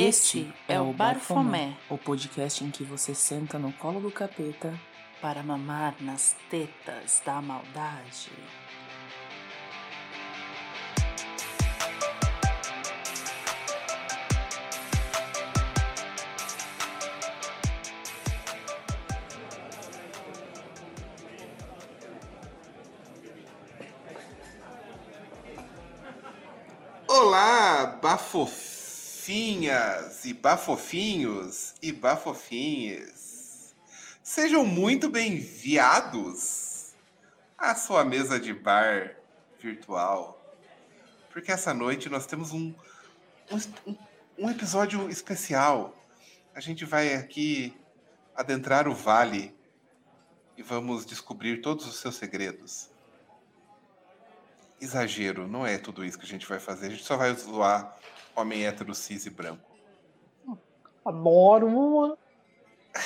Este é o Barfomé, o podcast em que você senta no colo do capeta para mamar nas tetas da maldade. Olá, bafofinhas e bafofinhos e bafofinhas. Sejam muito bem-vindos à sua mesa de bar virtual. Porque essa noite nós temos um, um, um episódio especial. A gente vai aqui adentrar o vale e vamos descobrir todos os seus segredos exagero, não é tudo isso que a gente vai fazer. A gente só vai zoar homem hétero, cis e branco. Adoro.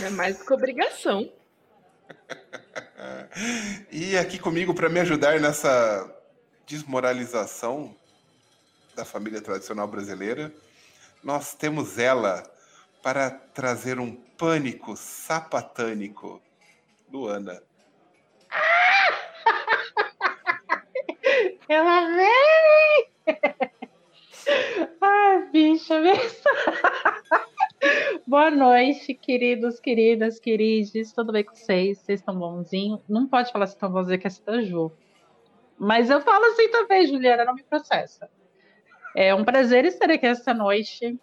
É mais do que obrigação. e aqui comigo para me ajudar nessa desmoralização da família tradicional brasileira, nós temos ela para trazer um pânico sapatânico. Luana. Ela vem! Ai, bicha, mesmo. Boa noite, queridos, queridas, queridos. Tudo bem com vocês? Vocês estão bonzinhos? Não pode falar se estão bonzinhos, que é da Ju. Mas eu falo assim também, Juliana, não me processa. É um prazer estar aqui esta noite,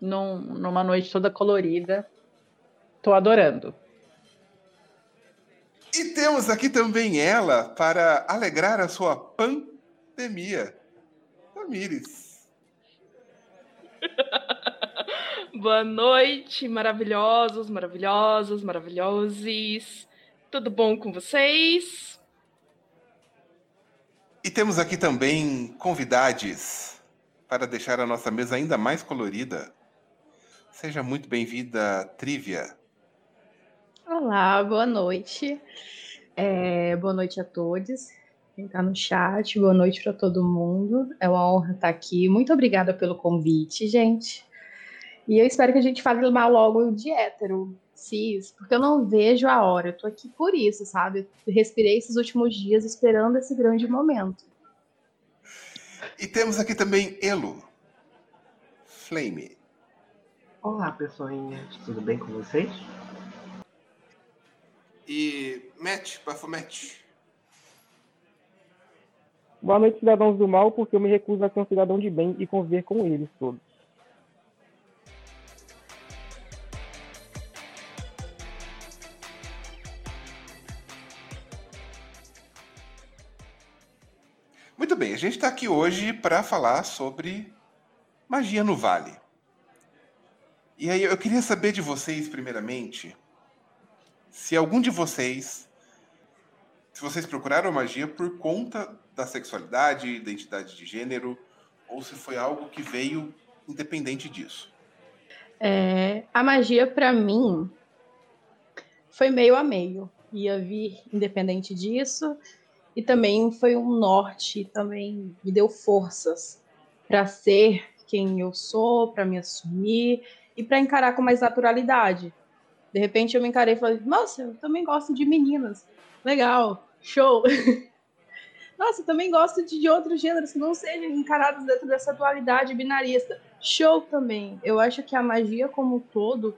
num, numa noite toda colorida. Tô adorando. E temos aqui também ela para alegrar a sua pan pandemia. Tamires. Boa noite, maravilhosos, maravilhosas, maravilhosos. Tudo bom com vocês? E temos aqui também convidades para deixar a nossa mesa ainda mais colorida. Seja muito bem-vinda, Trívia. Olá, boa noite. É, boa noite a todos quem está no chat. Boa noite para todo mundo. É uma honra estar aqui. Muito obrigada pelo convite, gente. E eu espero que a gente fale mal logo de hétero, cis, porque eu não vejo a hora. Eu tô aqui por isso, sabe? Eu respirei esses últimos dias esperando esse grande momento. E temos aqui também Elo. Flame. Olá, pessoinha. Tudo bem com vocês? E Matt, Bafomete. Boa noite, cidadãos do mal, porque eu me recuso a ser um cidadão de bem e conviver com eles todos. Muito bem, a gente está aqui hoje para falar sobre magia no Vale. E aí eu queria saber de vocês, primeiramente, se algum de vocês, se vocês procuraram magia por conta da sexualidade, identidade de gênero, ou se foi algo que veio independente disso? É, a magia, para mim, foi meio a meio. Ia vir independente disso, e também foi um norte, também me deu forças para ser quem eu sou, para me assumir e para encarar com mais naturalidade. De repente eu me encarei e falei: Nossa, eu também gosto de meninas. Legal, show. Nossa, também gosto de, de outros gêneros que não sejam encarados dentro dessa dualidade binarista. Show também. Eu acho que a magia como um todo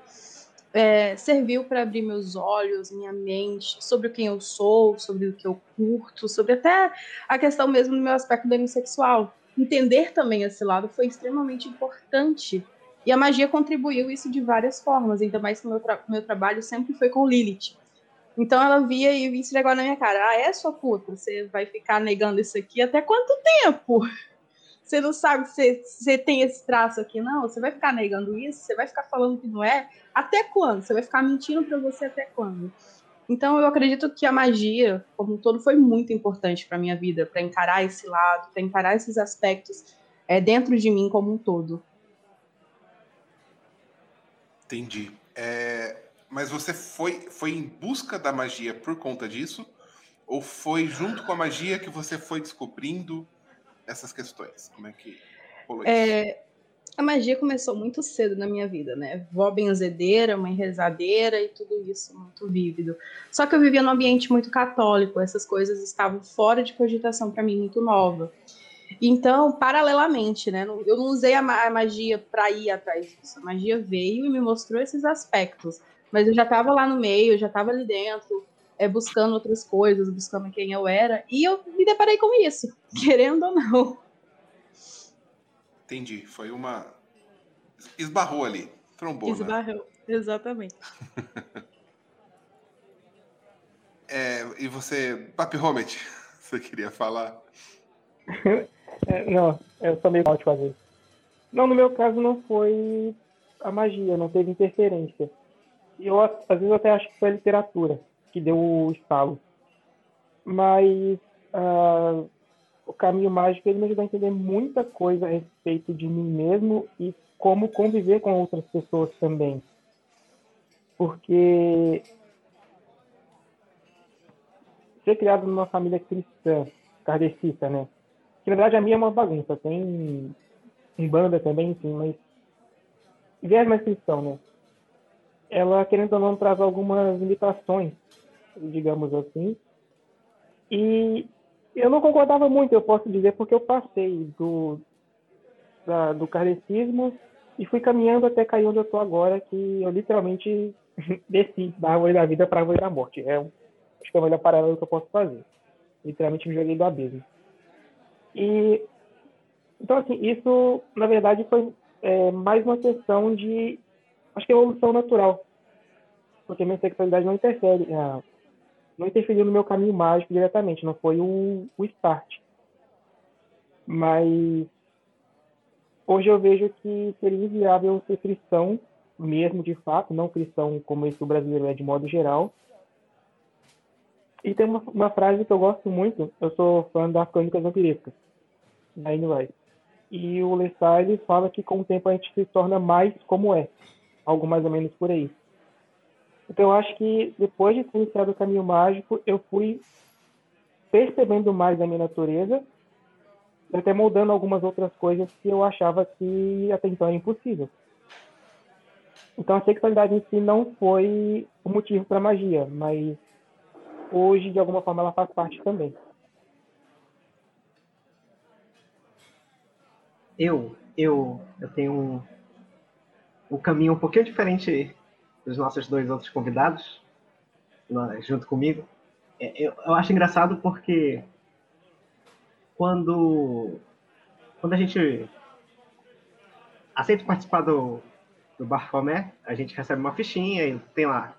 é, serviu para abrir meus olhos, minha mente, sobre quem eu sou, sobre o que eu curto, sobre até a questão mesmo do meu aspecto demissexual. Entender também esse lado foi extremamente importante. E a magia contribuiu isso de várias formas, ainda mais que o meu, tra meu trabalho sempre foi com Lilith. Então ela via e isso negócio na minha cara. Ah, é sua puta? Você vai ficar negando isso aqui até quanto tempo? Você não sabe se você tem esse traço aqui, não? Você vai ficar negando isso? Você vai ficar falando que não é? Até quando? Você vai ficar mentindo para você até quando? Então eu acredito que a magia, como um todo, foi muito importante para minha vida, para encarar esse lado, para encarar esses aspectos é, dentro de mim como um todo. Entendi. É, mas você foi, foi em busca da magia por conta disso? Ou foi junto com a magia que você foi descobrindo essas questões? Como é que rolou é, a magia começou muito cedo na minha vida, né? Vó benzedeira, mãe rezadeira e tudo isso muito vívido. Só que eu vivia num ambiente muito católico, essas coisas estavam fora de cogitação para mim, muito nova. Então, paralelamente, né? Eu não usei a magia para ir atrás disso. A magia veio e me mostrou esses aspectos. Mas eu já estava lá no meio, já estava ali dentro, é, buscando outras coisas, buscando quem eu era. E eu me deparei com isso, querendo ou não. Entendi. Foi uma. Esbarrou ali. Trombou. Né? Esbarrou, né? exatamente. é, e você, Papi Homet, você queria falar? é, não, eu sou meio mal de fazer. Não, no meu caso não foi a magia, não teve interferência. Eu, às vezes, até acho que foi a literatura que deu o estalo. Mas uh, o caminho mágico ele me ajudou a entender muita coisa a respeito de mim mesmo e como conviver com outras pessoas também. Porque ser criado numa família cristã, kardecista, né? Que na verdade a minha é uma bagunça, tem um banda também, enfim, mas viés mais cristão, né? Ela, querendo ou não, traz algumas limitações, digamos assim. E eu não concordava muito, eu posso dizer, porque eu passei do, da, do kardecismo e fui caminhando até cair onde eu estou agora, que eu literalmente desci da árvore da vida para a árvore da morte. É, acho que é o melhor paralelo que eu posso fazer. Literalmente me joguei do abismo. E, então, assim, isso, na verdade, foi é, mais uma questão de, acho que evolução natural. Porque minha sexualidade não interfere, é, não interferiu no meu caminho mágico diretamente, não foi o, o start. Mas hoje eu vejo que seria inviável ser cristão, mesmo de fato, não cristão como esse brasileiro é de modo geral. E tem uma, uma frase que eu gosto muito, eu sou fã das crônicas vampirescas, da Rice. E o Lestat, fala que com o tempo a gente se torna mais como é, algo mais ou menos por aí. Então eu acho que depois de ter iniciado o caminho mágico, eu fui percebendo mais a minha natureza até moldando algumas outras coisas que eu achava que até então era impossível. Então a sexualidade em si não foi o motivo para magia, mas hoje de alguma forma ela faz parte também. Eu, eu, eu tenho um, caminho um pouquinho diferente dos nossos dois outros convidados, junto comigo. É, eu, eu acho engraçado porque quando, quando a gente aceita participar do, do Barfomé, a gente recebe uma fichinha e tem lá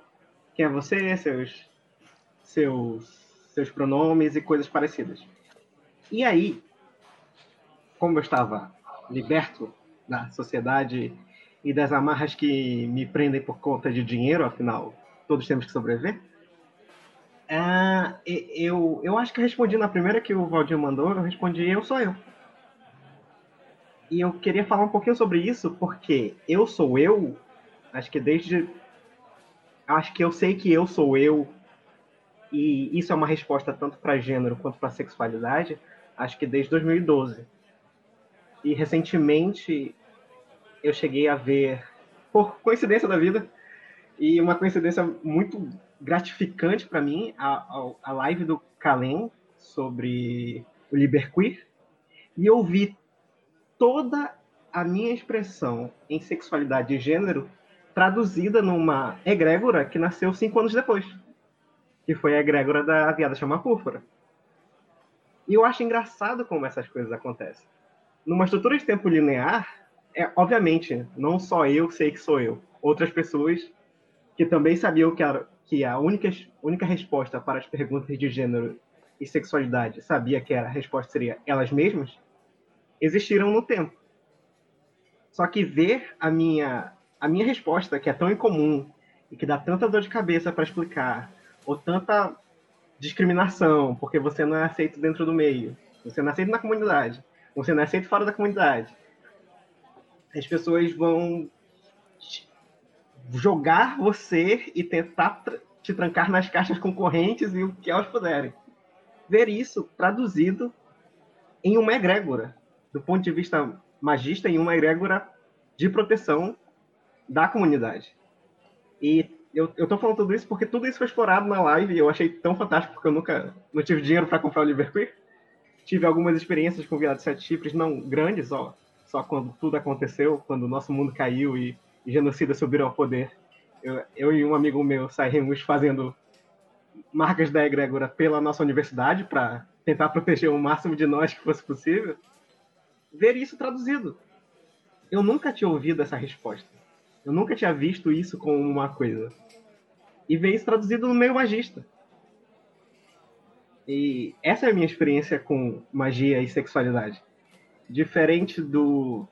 quem é você, seus, seus, seus pronomes e coisas parecidas. E aí, como eu estava liberto da sociedade e das amarras que me prendem por conta de dinheiro, afinal, todos temos que sobreviver. É, eu, eu acho que respondi na primeira que o Valdir mandou, eu respondi eu sou eu. E eu queria falar um pouquinho sobre isso, porque eu sou eu, acho que desde. Acho que eu sei que eu sou eu, e isso é uma resposta tanto para gênero quanto para sexualidade, acho que desde 2012. E recentemente eu cheguei a ver, por coincidência da vida, e uma coincidência muito gratificante para mim, a, a, live do Kalem sobre o Liberqueer, e eu vi toda a minha expressão em sexualidade e gênero traduzida numa egrégora que nasceu cinco anos depois, que foi a egrégora da Viada Chama Púrpura. E eu acho engraçado como essas coisas acontecem. Numa estrutura de tempo linear, é, obviamente, não só eu sei que sou eu. Outras pessoas que também sabiam que a, que a única, única resposta para as perguntas de gênero e sexualidade sabia que a resposta seria elas mesmas, existiram no tempo. Só que ver a minha, a minha resposta, que é tão incomum e que dá tanta dor de cabeça para explicar, ou tanta discriminação, porque você não é aceito dentro do meio, você não é aceito na comunidade, você não é aceito fora da comunidade, as pessoas vão jogar você e tentar te trancar nas caixas concorrentes e o que elas puderem. Ver isso traduzido em uma egrégora, do ponto de vista magista, em uma egrégora de proteção da comunidade. E eu, eu tô falando tudo isso porque tudo isso foi explorado na live e eu achei tão fantástico porque eu nunca não tive dinheiro para comprar o Liverqueer. Tive algumas experiências com Viado de Sete Chifres, não grandes, ó, só quando tudo aconteceu, quando o nosso mundo caiu e, e genocidas subiram ao poder. Eu, eu e um amigo meu saímos fazendo marcas da egrégora pela nossa universidade para tentar proteger o máximo de nós que fosse possível. Ver isso traduzido. Eu nunca tinha ouvido essa resposta. Eu nunca tinha visto isso como uma coisa. E ver isso traduzido no meio magista. E essa é a minha experiência com magia e sexualidade. Diferente do,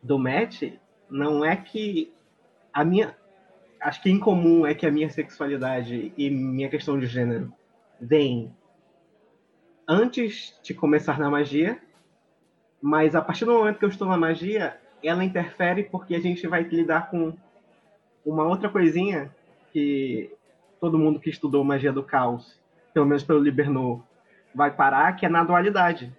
do Matt, não é que a minha. Acho que em comum é que a minha sexualidade e minha questão de gênero vem antes de começar na magia, mas a partir do momento que eu estou na magia, ela interfere porque a gente vai lidar com uma outra coisinha que todo mundo que estudou magia do caos, pelo menos pelo Liberno, vai parar, que é na dualidade.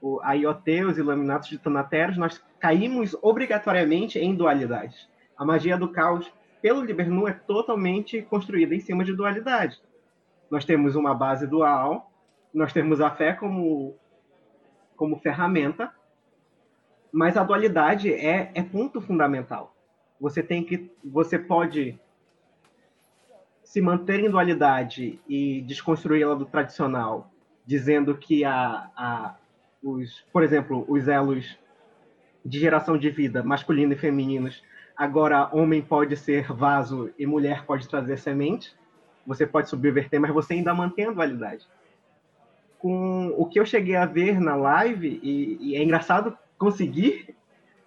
O, a IoT, os iluminatos de Tanateros, nós caímos obrigatoriamente em dualidade. A magia do caos, pelo Libernu, é totalmente construída em cima de dualidade. Nós temos uma base dual, nós temos a fé como, como ferramenta, mas a dualidade é, é ponto fundamental. Você tem que, você pode se manter em dualidade e desconstruí-la do tradicional, dizendo que a, a, os, por exemplo, os elos de geração de vida, masculino e femininos, agora homem pode ser vaso e mulher pode trazer semente. Você pode subverter, mas você ainda mantém a dualidade. Com o que eu cheguei a ver na live, e, e é engraçado conseguir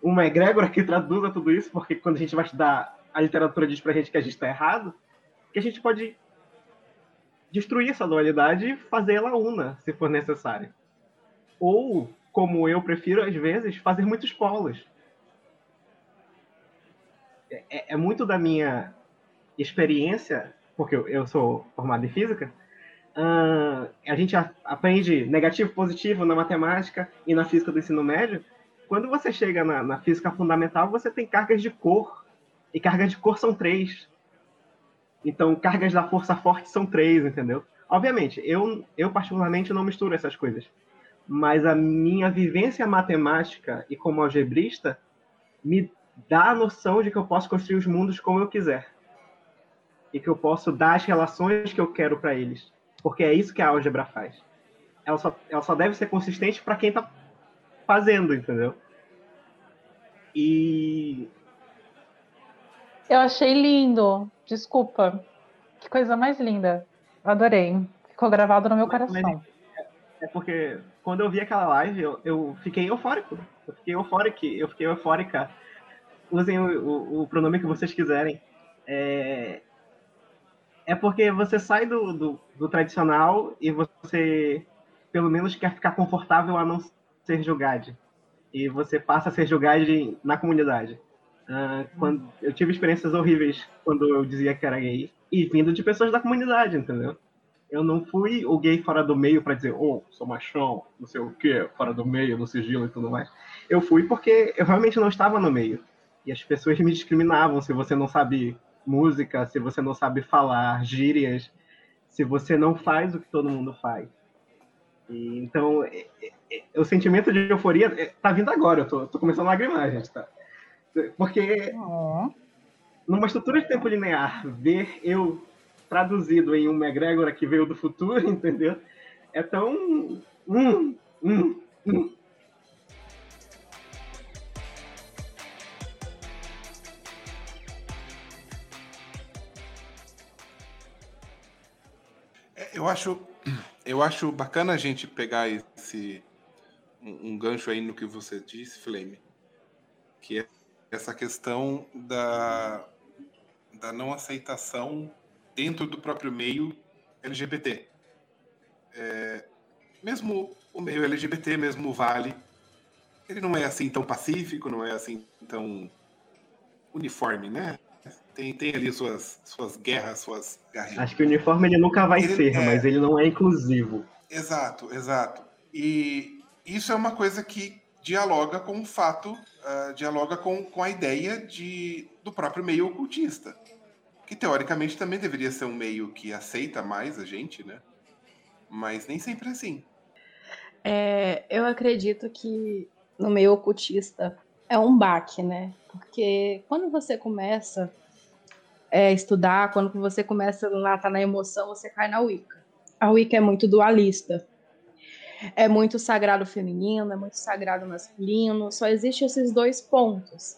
uma egrégora que traduza tudo isso, porque quando a gente vai estudar, a literatura diz pra gente que a gente está errado, que a gente pode destruir essa dualidade e fazer ela una, se for necessário. Ou, como eu prefiro às vezes, fazer muitos polos. É, é, é muito da minha experiência, porque eu, eu sou formado em física, uh, a gente a, aprende negativo positivo na matemática e na física do ensino médio, quando você chega na, na, física fundamental, você tem cargas de cor. E cargas de cor são três. Então, cargas da força forte são três, entendeu? Obviamente, eu, eu particularmente não misturo essas coisas. Mas a minha vivência matemática e como algebrista me dá a noção de que eu posso construir os mundos como eu quiser. E que eu posso dar as relações que eu quero para eles. Porque é isso que a álgebra faz. Ela só, ela só deve ser consistente para quem está fazendo, entendeu? E. Eu achei lindo. Desculpa. Que coisa mais linda. Adorei. Ficou gravado no meu coração. É porque quando eu vi aquela live, eu, eu fiquei eufórico. Eu fiquei eufórico. Eu fiquei eufórica. Usem o, o, o pronome que vocês quiserem. É, é porque você sai do, do, do, tradicional e você, pelo menos, quer ficar confortável a não ser julgado. E você passa a ser julgado na comunidade. Uh, quando, eu tive experiências horríveis quando eu dizia que era gay. E vindo de pessoas da comunidade, entendeu? Eu não fui o gay fora do meio para dizer, oh, sou machão, não sei o quê, fora do meio, no sigilo e tudo mais. Eu fui porque eu realmente não estava no meio. E as pessoas me discriminavam se você não sabe música, se você não sabe falar gírias, se você não faz o que todo mundo faz. E, então, é, é, é, o sentimento de euforia tá vindo agora. Eu tô, tô começando a lagrimar, gente, tá? Porque numa estrutura de tempo linear, ver eu traduzido em uma egrégora que veio do futuro, entendeu? É tão. Hum, hum, hum. Eu acho eu acho bacana a gente pegar esse um, um, gancho aí no que você disse, Flame, que é essa questão da, da não aceitação dentro do próprio meio LGBT. É, mesmo o meio LGBT, mesmo o Vale, ele não é assim tão pacífico, não é assim tão uniforme, né? Tem, tem ali suas, suas guerras, suas guerras. Acho que o uniforme ele nunca vai ele, ser, é... mas ele não é inclusivo. Exato, exato. E isso é uma coisa que dialoga com o fato, uh, dialoga com, com a ideia de, do próprio meio ocultista, que teoricamente também deveria ser um meio que aceita mais a gente, né? Mas nem sempre é assim. É, eu acredito que no meio ocultista é um baque, né? Porque quando você começa é, estudar, quando você começa lá, tá na emoção, você cai na Wicca. A Wicca é muito dualista. É muito sagrado feminino, é muito sagrado masculino, só existe esses dois pontos.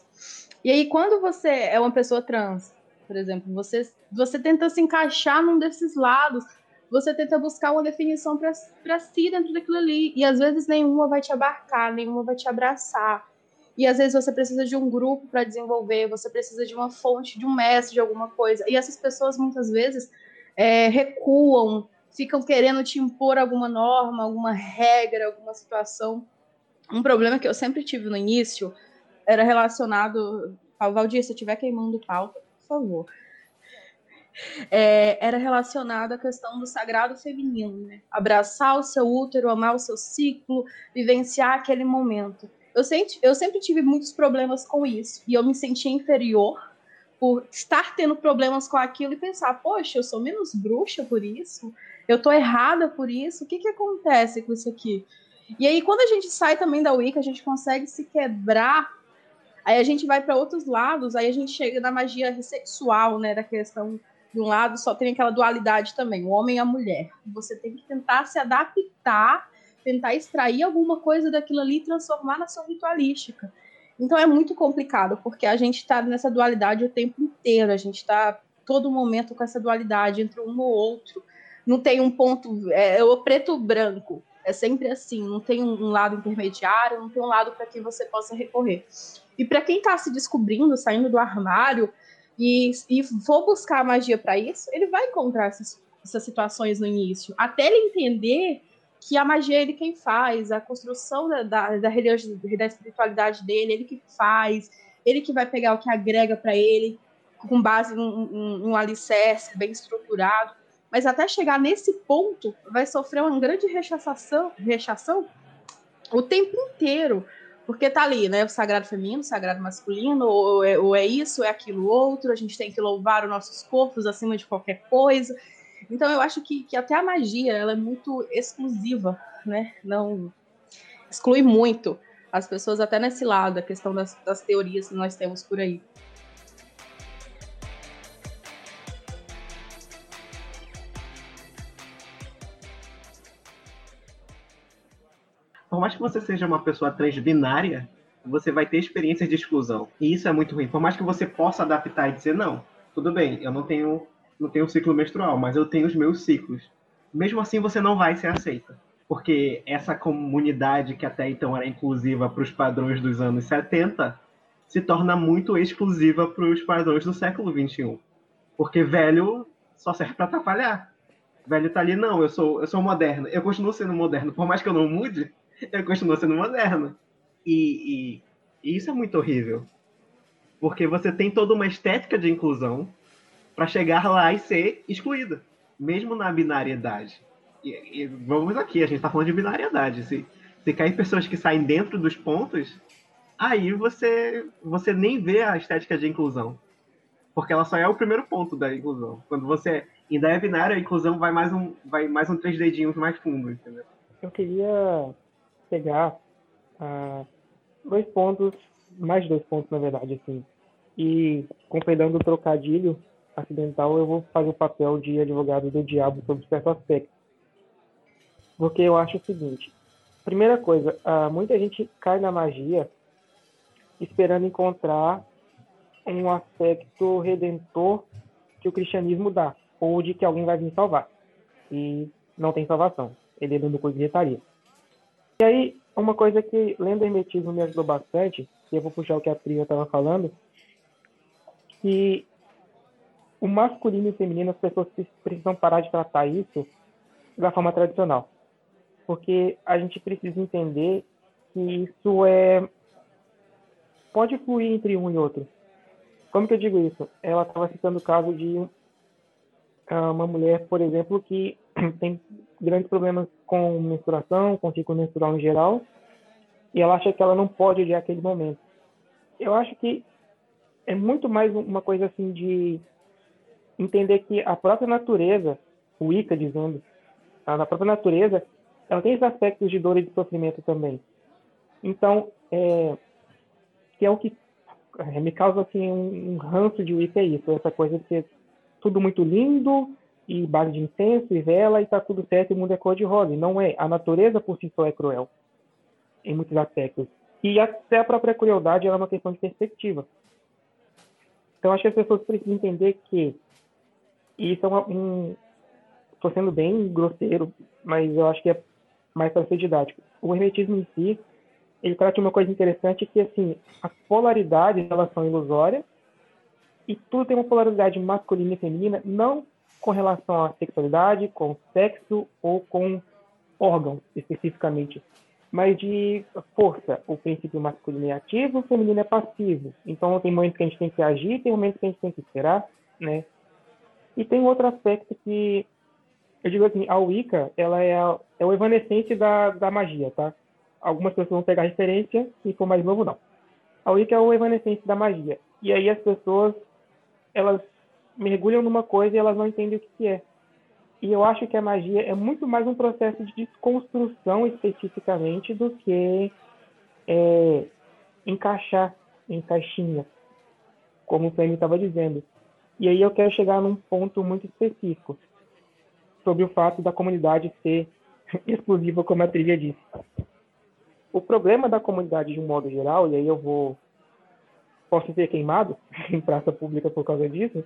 E aí, quando você é uma pessoa trans, por exemplo, você, você tenta se encaixar num desses lados, você tenta buscar uma definição para si dentro daquilo ali. E às vezes nenhuma vai te abarcar, nenhuma vai te abraçar. E às vezes você precisa de um grupo para desenvolver, você precisa de uma fonte, de um mestre, de alguma coisa. E essas pessoas muitas vezes é, recuam, ficam querendo te impor alguma norma, alguma regra, alguma situação. Um problema que eu sempre tive no início era relacionado. Valdir, se eu estiver queimando pauta, favor. É, era relacionado à questão do sagrado feminino, né? Abraçar o seu útero, amar o seu ciclo, vivenciar aquele momento. Eu sempre, eu sempre tive muitos problemas com isso e eu me sentia inferior por estar tendo problemas com aquilo e pensar, poxa, eu sou menos bruxa por isso, eu tô errada por isso, o que que acontece com isso aqui? E aí, quando a gente sai também da Wicca, a gente consegue se quebrar, aí a gente vai para outros lados, aí a gente chega na magia sexual, né, da questão de um lado só tem aquela dualidade também, o homem e a mulher. Você tem que tentar se adaptar tentar extrair alguma coisa daquilo ali e transformar na sua ritualística. Então é muito complicado, porque a gente está nessa dualidade o tempo inteiro, a gente está todo momento com essa dualidade entre um ou outro. Não tem um ponto, é, é o preto branco, é sempre assim, não tem um lado intermediário, não tem um lado para quem você possa recorrer. E para quem está se descobrindo, saindo do armário e, e for buscar a magia para isso, ele vai encontrar essas, essas situações no início, até ele entender que a magia é ele quem faz, a construção da, da, da, da espiritualidade dele, ele que faz, ele que vai pegar o que agrega para ele, com base num, num alicerce bem estruturado. Mas até chegar nesse ponto, vai sofrer uma grande rechaçação, rechação o tempo inteiro. Porque tá ali, né? O sagrado feminino, o sagrado masculino, ou é, ou é isso, ou é aquilo outro, a gente tem que louvar os nossos corpos acima de qualquer coisa. Então eu acho que, que até a magia ela é muito exclusiva, né? Não exclui muito as pessoas até nesse lado, a questão das, das teorias que nós temos por aí. Por mais que você seja uma pessoa transbinária, você vai ter experiências de exclusão. E isso é muito ruim. Por mais que você possa adaptar e dizer, não, tudo bem, eu não tenho não tenho ciclo menstrual, mas eu tenho os meus ciclos. Mesmo assim, você não vai ser aceita. Porque essa comunidade que até então era inclusiva para os padrões dos anos 70 se torna muito exclusiva para os padrões do século 21. Porque velho só serve para atrapalhar. Velho tá ali, não, eu sou, eu sou moderno. Eu continuo sendo moderno. Por mais que eu não mude, eu continuo sendo moderno. E, e, e isso é muito horrível. Porque você tem toda uma estética de inclusão, para chegar lá e ser excluída, mesmo na binariedade. E, e vamos aqui, a gente está falando de binariedade. Se, se cair pessoas que saem dentro dos pontos, aí você, você nem vê a estética de inclusão. Porque ela só é o primeiro ponto da inclusão. Quando você ainda é binário, a inclusão vai mais um, vai mais um três dedinhos mais fundo, entendeu? Eu queria pegar uh, dois pontos, mais dois pontos, na verdade, assim. E, completando o trocadilho, acidental, eu vou fazer o papel de advogado do diabo sobre certo aspecto. Porque eu acho o seguinte: primeira coisa, uh, muita gente cai na magia esperando encontrar um aspecto redentor que o cristianismo dá, ou de que alguém vai vir salvar. E não tem salvação. Ele é dando coisa de. E aí, uma coisa que lendo Hermetismo me ajudou bastante, e eu vou puxar o que a Priya estava falando, que o masculino e o feminino, as pessoas precisam parar de tratar isso da forma tradicional. Porque a gente precisa entender que isso é pode fluir entre um e outro. Como que eu digo isso? Ela estava citando o caso de ah, uma mulher, por exemplo, que tem grandes problemas com menstruação, com ciclo menstrual em geral, E ela acha que ela não pode odiar aquele momento. Eu acho que é muito mais uma coisa assim de entender que a própria natureza, o Ica dizendo, na própria natureza, ela tem esses aspectos de dor e de sofrimento também. Então, é, que é o que é, me causa assim um, um ranço de Wicca é isso, essa coisa de ser tudo muito lindo e base de incenso e vela e tá tudo certo e o mundo é cor de rosa. E não é. A natureza por si só é cruel em muitos aspectos. E até a própria crueldade é uma questão de perspectiva. Então acho que as pessoas precisam entender que isso é uma, um estou sendo bem grosseiro, mas eu acho que é mais para ser didático. O hermetismo em si ele trata uma coisa interessante que assim a polaridade elas são ilusórias e tudo tem uma polaridade masculina e feminina não com relação à sexualidade, com sexo ou com órgãos especificamente, mas de força. O princípio masculino é ativo, o feminino é passivo. Então tem momentos que a gente tem que agir, tem momentos que a gente tem que esperar, né? E tem outro aspecto que eu digo assim, a Wicca, ela é, a, é o evanescente da, da magia, tá? algumas pessoas vão pegar referência, se for mais novo, não. A Wicca é o evanescente da magia. E aí as pessoas, elas mergulham numa coisa e elas não entendem o que, é. E eu acho que a magia é muito mais um processo de desconstrução especificamente do que é, encaixar em caixinha, como o Fêmea estava dizendo. E aí eu quero chegar num ponto muito específico sobre o fato da comunidade ser exclusiva, como a trilha disse. O problema da comunidade de um modo geral, e aí eu vou posso ser queimado em praça pública por causa disso.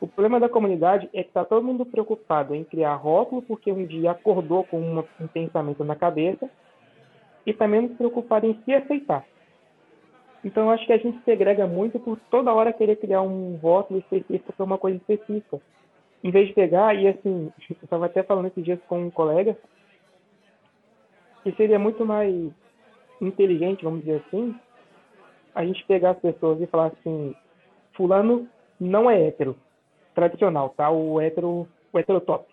O problema da comunidade é que está todo mundo preocupado em criar rótulo porque um dia acordou com um pensamento na cabeça e está menos preocupado em se aceitar. Então, eu acho que a gente segrega muito por toda hora querer criar um rótulo específico para uma coisa específica. Em vez de pegar, e assim, eu estava até falando esses dias com um colega, que seria muito mais inteligente, vamos dizer assim, a gente pegar as pessoas e falar assim, fulano não é hétero, tradicional, tá? O hétero, o hétero top.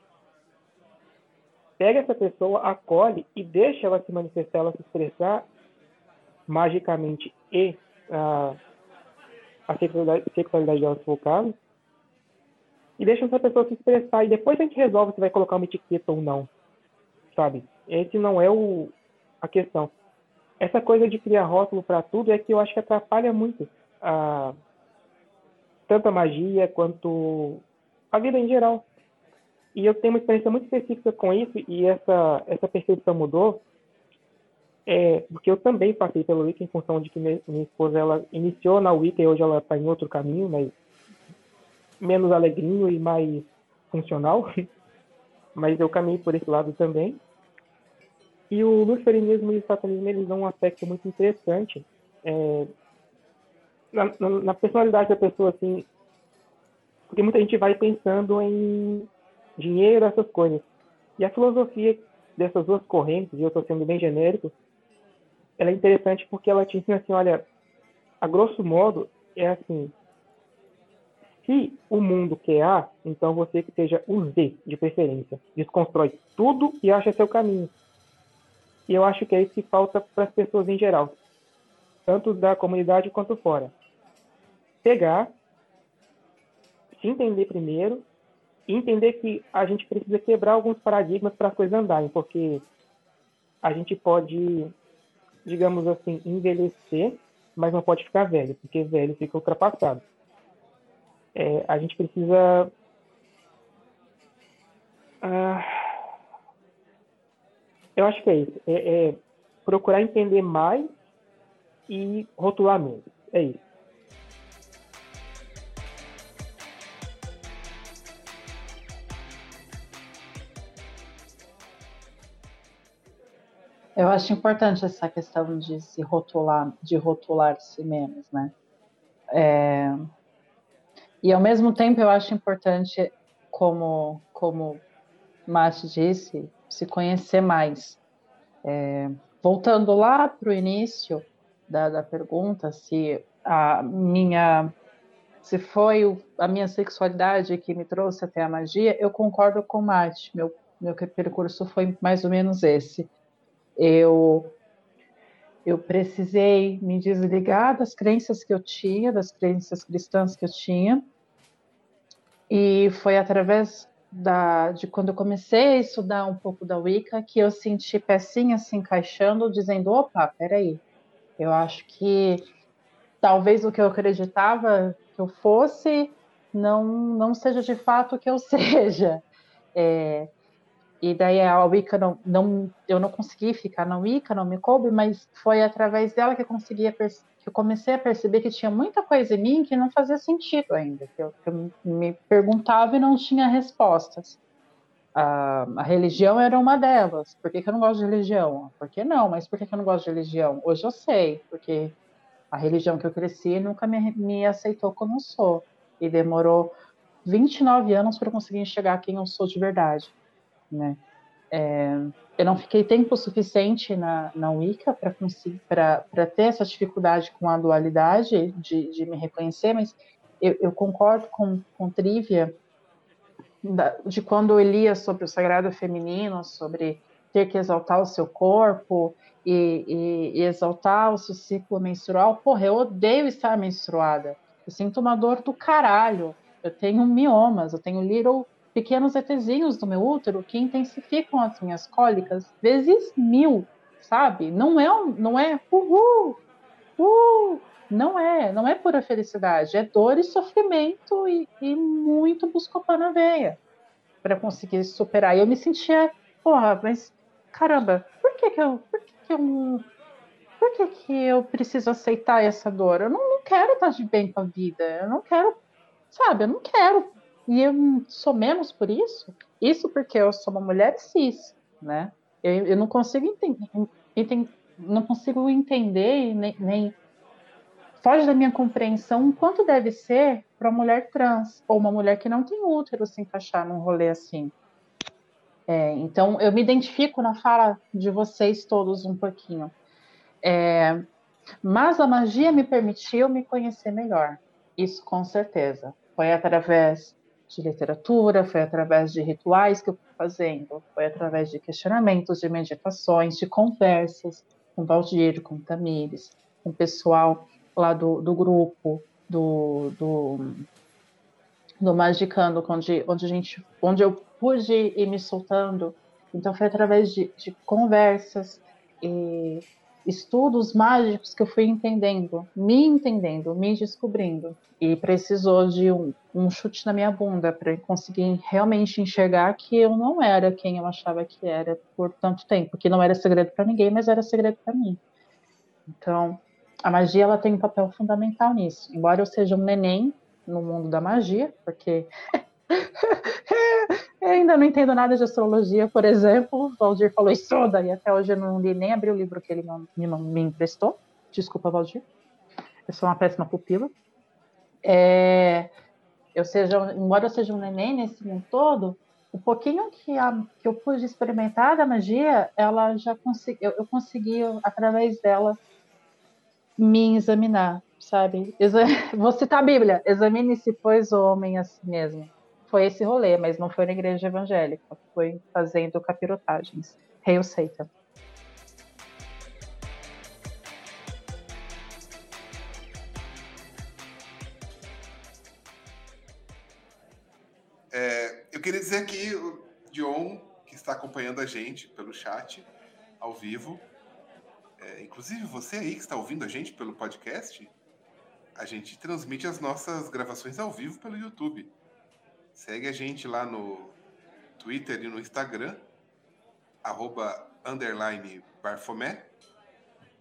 Pega essa pessoa, acolhe e deixa ela se manifestar, ela se expressar magicamente e a, a sexualidade, sexualidade dela, se for e deixa essa pessoa se expressar. E depois a gente resolve se vai colocar uma etiqueta ou não, sabe? Esse não é o, a questão. Essa coisa de criar rótulo para tudo é que eu acho que atrapalha muito a, tanto a magia quanto a vida em geral. E eu tenho uma experiência muito específica com isso e essa, essa percepção mudou é, porque eu também passei pelo Wicca em função de que minha, esposa ela iniciou na Wicca e hoje ela está em outro caminho, mas menos alegrinho e mais funcional. mas eu caminhei por esse lado também. E o luciferianismo e o satanismo eles dão um aspecto muito interessante é, na, na, na, personalidade da pessoa, assim, porque muita gente vai pensando em dinheiro, essas coisas. E a filosofia dessas duas correntes, e eu estou sendo bem genérico, ela é interessante porque ela te ensina assim, olha, a grosso modo, é assim, se o mundo quer A, então você que seja o Z, de preferência. Desconstrói tudo e acha seu caminho. E eu acho que é isso que falta para as pessoas em geral, tanto da comunidade quanto fora. Pegar, se entender primeiro, e entender que a gente precisa quebrar alguns paradigmas para as coisas andarem, porque a gente pode, digamos assim, envelhecer, mas não pode ficar velho, porque velho fica ultrapassado. É, a gente precisa. Ah, eu acho que é isso. É, é procurar entender mais e rotular menos. É isso. Eu acho importante essa questão de se rotular, de rotular-se menos, né? É... E ao mesmo tempo eu acho importante, como como Mate disse, se conhecer mais. É, voltando lá para o início da, da pergunta, se a minha se foi a minha sexualidade que me trouxe até a magia, eu concordo com o Mate. Meu, meu percurso foi mais ou menos esse. Eu eu precisei me desligar das crenças que eu tinha, das crenças cristãs que eu tinha. E foi através da, de quando eu comecei a estudar um pouco da Wicca que eu senti pecinhas se encaixando, dizendo: opa, peraí, eu acho que talvez o que eu acreditava que eu fosse não, não seja de fato o que eu seja. É, e daí a Wicca não, não, eu não consegui ficar na Wicca, não me coube, mas foi através dela que eu conseguia que eu comecei a perceber que tinha muita coisa em mim que não fazia sentido ainda, que eu, que eu me perguntava e não tinha respostas. A, a, religião era uma delas. Por que, que, eu não gosto de religião? Por que não? Mas por que, que eu não gosto de religião? Hoje eu sei, porque a religião que eu cresci nunca me, me aceitou como eu sou. E demorou 29 anos para conseguir enxergar quem eu sou de verdade né? É, eu não fiquei tempo suficiente na, na Wicca para ter essa dificuldade com a dualidade de, de me reconhecer, mas eu, eu concordo com, com Trivia da, de quando eu lia sobre o sagrado feminino, sobre ter que exaltar o seu corpo e, e, e exaltar o seu ciclo menstrual. Porra, eu odeio estar menstruada. Eu sinto uma dor do caralho. Eu tenho miomas, eu tenho little pequenos ETzinhos do meu útero que intensificam as minhas cólicas vezes mil, sabe? Não é, não é uhul, uhul, não é, não é pura felicidade, é dor e sofrimento e, e muito buscopan na veia para conseguir superar. E eu me sentia, porra, mas caramba, por que que eu, por que que eu, por que que eu preciso aceitar essa dor? Eu não, não quero estar de bem com a vida, eu não quero, sabe, eu não quero e eu sou menos por isso? Isso porque eu sou uma mulher cis, né? Eu, eu não consigo entender, não consigo entender nem, nem foge da minha compreensão quanto deve ser para uma mulher trans ou uma mulher que não tem útero se encaixar num rolê assim. É, então eu me identifico na fala de vocês todos um pouquinho. É, mas a magia me permitiu me conhecer melhor. Isso com certeza. Foi através de literatura, foi através de rituais que eu fui fazendo, foi através de questionamentos, de meditações, de conversas com Valdir, com Tamires, com o pessoal lá do, do grupo, do, do, do Magicando, onde, onde, a gente, onde eu pude ir me soltando. Então foi através de, de conversas e estudos mágicos que eu fui entendendo, me entendendo, me descobrindo. E precisou de um, um chute na minha bunda para conseguir realmente enxergar que eu não era quem eu achava que era por tanto tempo, que não era segredo para ninguém, mas era segredo para mim. Então, a magia ela tem um papel fundamental nisso. Embora eu seja um neném no mundo da magia, porque eu ainda não entendo nada de astrologia, por exemplo. O Valdir falou isso e até hoje eu não li nem abri o livro que ele me, me emprestou. Desculpa, Valdir. Eu sou uma péssima pupila. É, eu seja, embora eu seja um neném nesse mundo todo, o pouquinho que, a, que eu pude experimentar da magia, ela já consegui, eu, eu consegui, através dela, me examinar, sabe? Exa Vou citar a Bíblia: examine-se, pois, o homem a si mesmo foi esse rolê, mas não foi na igreja evangélica, foi fazendo capirotagens. Hail Satan. É, eu queria dizer aqui o Dion, que está acompanhando a gente pelo chat, ao vivo. É, inclusive, você aí que está ouvindo a gente pelo podcast, a gente transmite as nossas gravações ao vivo pelo YouTube. Segue a gente lá no Twitter e no Instagram, arroba underline barfomé,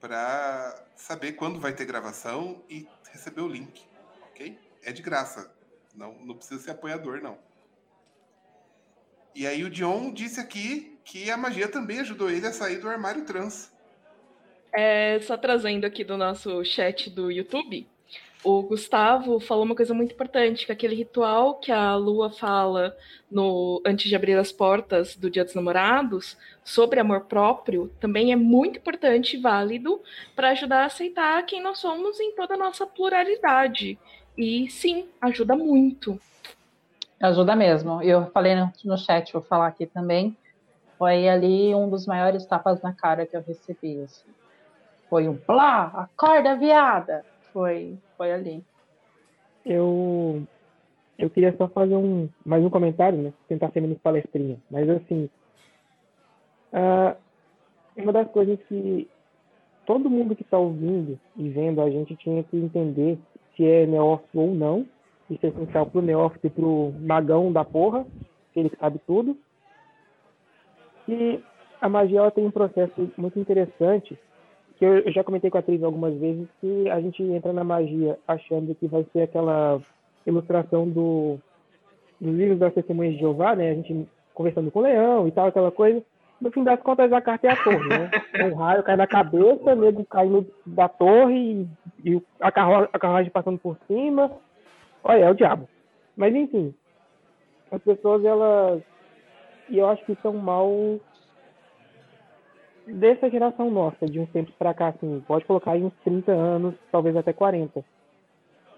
para saber quando vai ter gravação e receber o link, ok? É de graça, não, não precisa ser apoiador, não. E aí o Dion disse aqui que a magia também ajudou ele a sair do armário trans. É, só trazendo aqui do nosso chat do YouTube, o Gustavo falou uma coisa muito importante, que aquele ritual que a Lua fala no antes de abrir as portas do Dia dos Namorados sobre amor próprio também é muito importante e válido para ajudar a aceitar quem nós somos em toda a nossa pluralidade. E sim, ajuda muito. Ajuda mesmo. Eu falei no, chat, vou falar aqui também. Foi ali um dos maiores tapas na cara que eu recebi. Assim Foi um plá, acorda, viada. Foi, foi ali. Eu eu queria só fazer um mais um comentário, né? Tentar ser menos palestrinha. Mas assim, uh, uma das coisas que todo mundo que está ouvindo e vendo a gente tinha que entender se é neófito ou não. Isso é essencial para o neófito e para o magão da porra, que ele sabe tudo. E a magia ela tem um processo muito interessante, que eu, eu já comentei com a atriz algumas vezes, que a gente entra na magia achando que vai ser aquela ilustração do, dos livros das testemunhas de Jeová, né? A gente conversando com o leão e tal, aquela coisa. No fim das contas, a carta é a torre, né? Um raio cai na cabeça, o nego caindo da torre e, e a, carro, a carruagem passando por cima. Olha, é o diabo. Mas, enfim, as pessoas, elas... E eu acho que são mal dessa geração nossa, de uns tempos para cá, assim, pode colocar aí uns 30 anos, talvez até 40.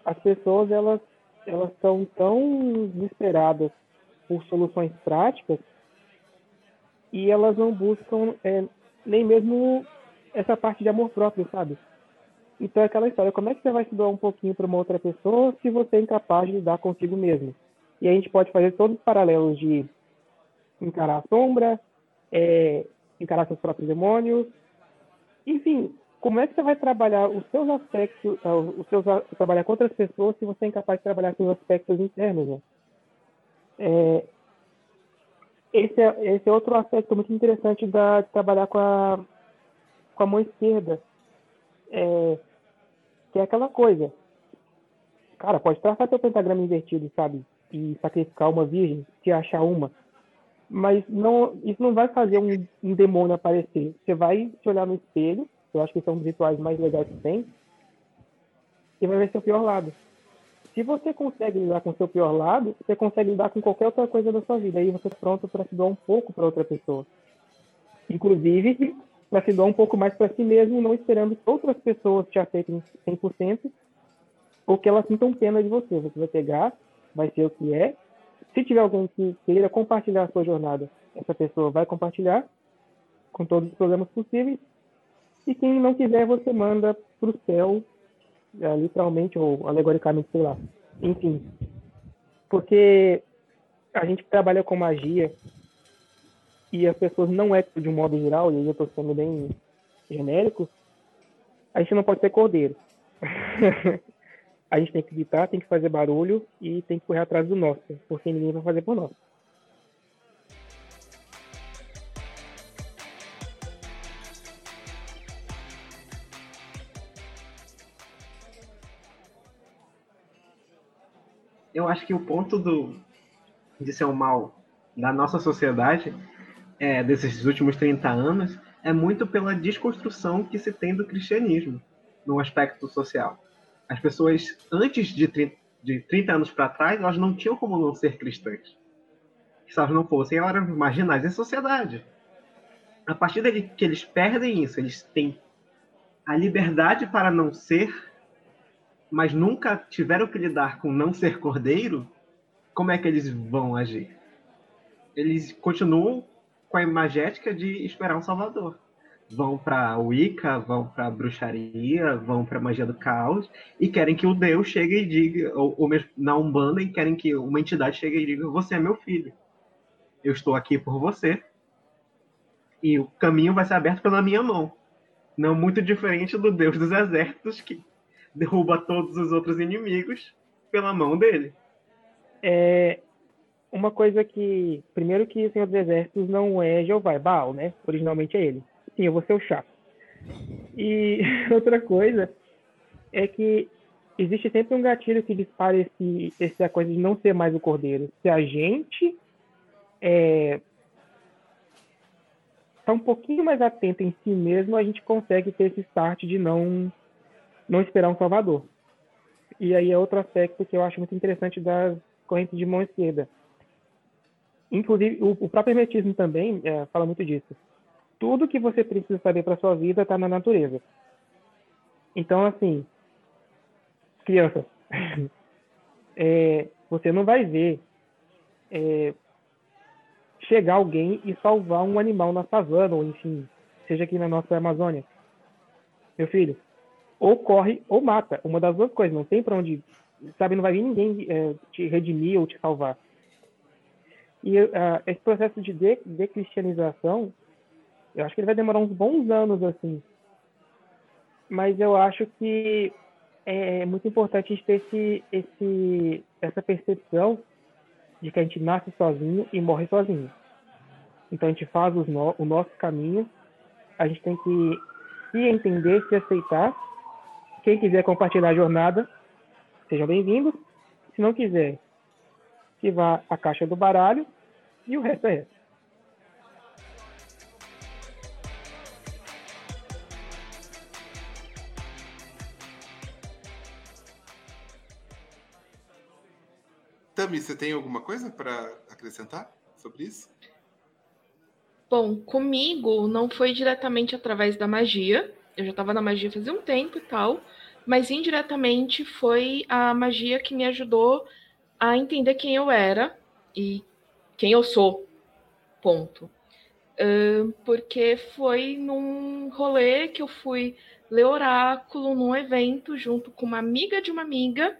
As pessoas, elas elas estão tão desesperadas por soluções práticas e elas não buscam é, nem mesmo essa parte de amor próprio, sabe? Então é aquela história, como é que você vai se doar um pouquinho para uma outra pessoa se você é incapaz de lidar consigo mesmo? E a gente pode fazer todos os paralelos de encarar a sombra, é, encarar seus próprios demônios, enfim, como é que você vai trabalhar os seus aspectos, ah, os seus trabalhar com outras pessoas se você é incapaz de trabalhar com os aspectos internos? Né? É, esse, é, esse é outro aspecto muito interessante da, de trabalhar com a, com a mão esquerda. É, que é aquela coisa. Cara, pode traçar teu pentagrama invertido, sabe? E sacrificar uma virgem, se achar uma. Mas não, isso não vai fazer um, um demônio aparecer. Você vai se olhar no espelho eu acho que são os rituais mais legais que tem. E vai ver seu pior lado. Se você consegue lidar com seu pior lado, você consegue lidar com qualquer outra coisa da sua vida. Aí você é pronto para se doar um pouco para outra pessoa. Inclusive, para se doar um pouco mais para si mesmo, não esperando que outras pessoas te aceitem 100%, ou que elas sintam pena de você. Você vai pegar, vai ser o que é. Se tiver alguém que queira compartilhar a sua jornada, essa pessoa vai compartilhar com todos os problemas possíveis e quem não quiser, você manda para o céu, é, literalmente ou alegoricamente, sei lá. Enfim. Porque a gente trabalha com magia e as pessoas não é de um modo geral, e aí eu estou sendo bem genérico, a gente não pode ser cordeiro. a gente tem que gritar, tem que fazer barulho e tem que correr atrás do nosso, porque ninguém vai fazer por nós. eu acho que o ponto do, de ser o mal da nossa sociedade, é, desses últimos 30 anos, é muito pela desconstrução que se tem do cristianismo no aspecto social. As pessoas, antes de 30, de 30 anos para trás, elas não tinham como não ser cristãs. Se elas não fossem, elas eram marginais em sociedade. A partir de que eles perdem isso, eles têm a liberdade para não ser mas nunca tiveram que lidar com não ser cordeiro, como é que eles vão agir? Eles continuam com a imagética de esperar um salvador. Vão para Wicca, vão para bruxaria, vão para magia do caos e querem que o Deus chegue e diga, ou, ou mesmo na Umbanda, e querem que uma entidade chegue e diga: Você é meu filho, eu estou aqui por você e o caminho vai ser aberto pela minha mão. Não muito diferente do Deus dos exércitos que derruba todos os outros inimigos pela mão dele. É uma coisa que, primeiro que o Senhor dos Exércitos não é Jeová, é Baal, né? Originalmente é ele. Sim, eu vou ser o chato. E outra coisa é que existe sempre um gatilho que dispara esse, essa coisa de não ser mais o cordeiro. Se a gente é, tá um pouquinho mais atento em si mesmo, a gente consegue ter esse start de não não esperar um salvador. E aí é outro aspecto que eu acho muito interessante das correntes de mão esquerda. Inclusive, o, o próprio hermetismo também é, fala muito disso. Tudo que você precisa saber para sua vida está na natureza. Então, assim, crianças, é, você não vai ver é, chegar alguém e salvar um animal na savana, ou enfim, seja aqui na nossa Amazônia meu filho, ou corre ou mata. Uma das duas coisas. Não tem para onde, sabe, não vai vir ninguém é, te redimir ou te salvar. E uh, esse processo de decristianização, eu acho que ele vai demorar uns bons anos, assim. Mas eu acho que é muito importante a gente ter esse, esse, essa percepção de que a gente nasce sozinho e morre sozinho. Então a gente faz no, o nosso caminho, a gente tem que se entender, se aceitar. Quem quiser compartilhar a jornada, sejam bem-vindos. Se não quiser, que vá à caixa do baralho e o resto é resto. Tami, você tem alguma coisa para acrescentar sobre isso? Bom, comigo não foi diretamente através da magia. Eu já estava na magia fazia um tempo e tal, mas indiretamente foi a magia que me ajudou a entender quem eu era e quem eu sou. Ponto. Uh, porque foi num rolê que eu fui ler oráculo num evento junto com uma amiga de uma amiga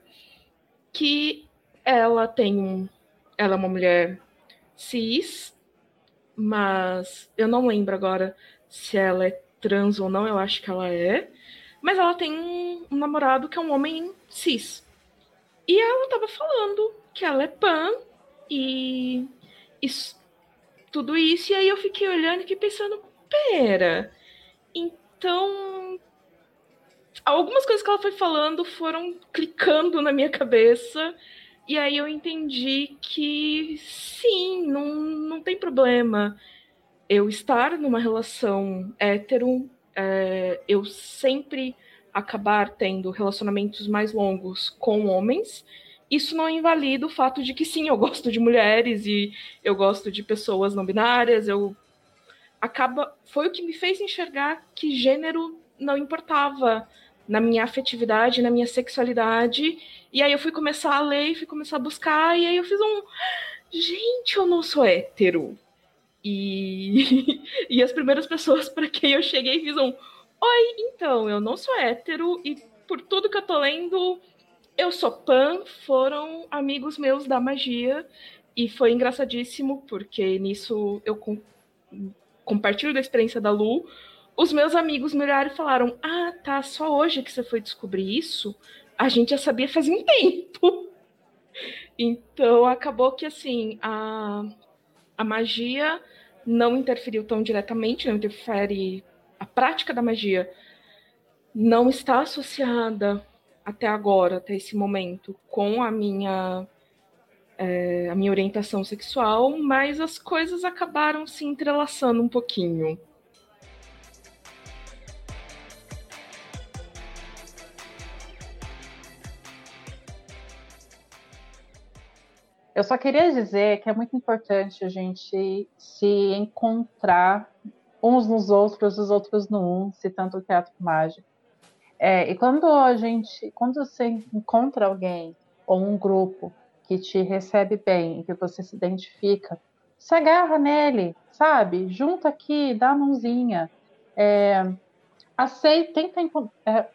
que ela tem um. Ela é uma mulher cis, mas eu não lembro agora se ela é trans ou não, eu acho que ela é. Mas ela tem um, um namorado que é um homem cis. E ela tava falando que ela é pan e isso, tudo isso. E aí eu fiquei olhando e pensando, pera. Então. Algumas coisas que ela foi falando foram clicando na minha cabeça. E aí eu entendi que sim, não, não tem problema eu estar numa relação hétero, é, eu sempre acabar tendo relacionamentos mais longos com homens. Isso não invalida o fato de que sim, eu gosto de mulheres e eu gosto de pessoas não binárias. Eu acaba foi o que me fez enxergar que gênero não importava na minha afetividade, na minha sexualidade. E aí eu fui começar a ler, fui começar a buscar, e aí eu fiz um. Gente, eu não sou hétero. E, e as primeiras pessoas para quem eu cheguei fiz um. Oi, então, eu não sou hétero, e por tudo que eu tô lendo, eu sou pan, foram amigos meus da magia. E foi engraçadíssimo, porque nisso eu com, compartilho da experiência da Lu os meus amigos me olharam e falaram: Ah, tá, só hoje que você foi descobrir isso? A gente já sabia faz um tempo. Então acabou que assim, a, a magia não interferiu tão diretamente, não interfere. A prática da magia não está associada até agora, até esse momento, com a minha é, a minha orientação sexual, mas as coisas acabaram se entrelaçando um pouquinho. Eu só queria dizer que é muito importante a gente se encontrar uns nos outros, os outros no um, citando o teatro mágico. É, e quando a gente, quando você encontra alguém ou um grupo que te recebe bem, que você se identifica, se agarra nele, sabe? Junta aqui, dá a mãozinha. É, aceita, tenta é,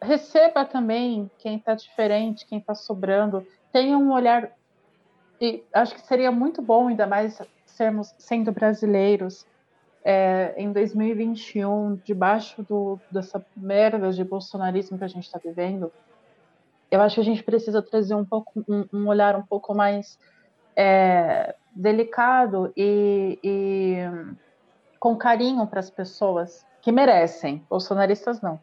receba também quem está diferente, quem está sobrando tenha um olhar. E acho que seria muito bom, ainda mais sermos sendo brasileiros é, em 2021, debaixo do, dessa merda de bolsonarismo que a gente está vivendo. Eu acho que a gente precisa trazer um pouco um, um olhar um pouco mais é, delicado e, e com carinho para as pessoas que merecem, bolsonaristas não,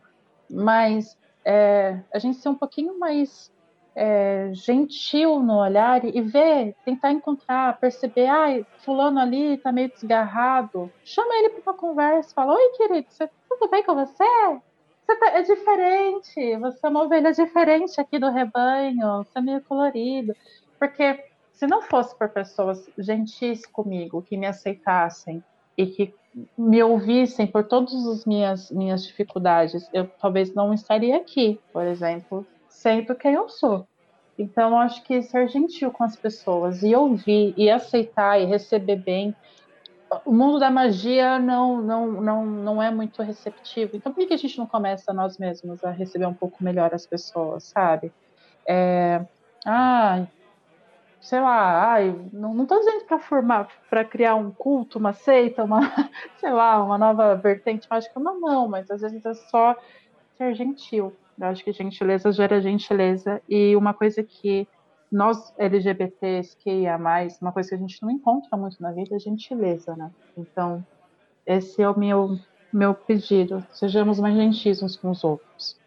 mas é, a gente ser um pouquinho mais é, gentil no olhar e ver, tentar encontrar, perceber, ah, fulano ali tá meio desgarrado. Chama ele para uma conversa, fala, oi querido, você, tudo bem com você? Você tá, é diferente, você é uma ovelha diferente aqui do rebanho, você é meio colorido. Porque se não fosse por pessoas gentis comigo, que me aceitassem e que me ouvissem por todas as minhas, minhas dificuldades, eu talvez não estaria aqui, por exemplo, sendo quem eu sou. Então, acho que ser gentil com as pessoas e ouvir e aceitar e receber bem. o mundo da magia não, não, não, não é muito receptivo. Então, por que a gente não começa nós mesmos a receber um pouco melhor as pessoas, sabe? É, ah, sei lá, ai, não, não tô dizendo para formar, para criar um culto, uma seita, uma, sei lá, uma nova vertente mágica, não, não, mas às vezes é só ser gentil. Eu acho que gentileza gera gentileza. E uma coisa que nós LGBTs, que mais, uma coisa que a gente não encontra muito na vida é gentileza, né? Então, esse é o meu, meu pedido. Sejamos mais gentis uns com os outros.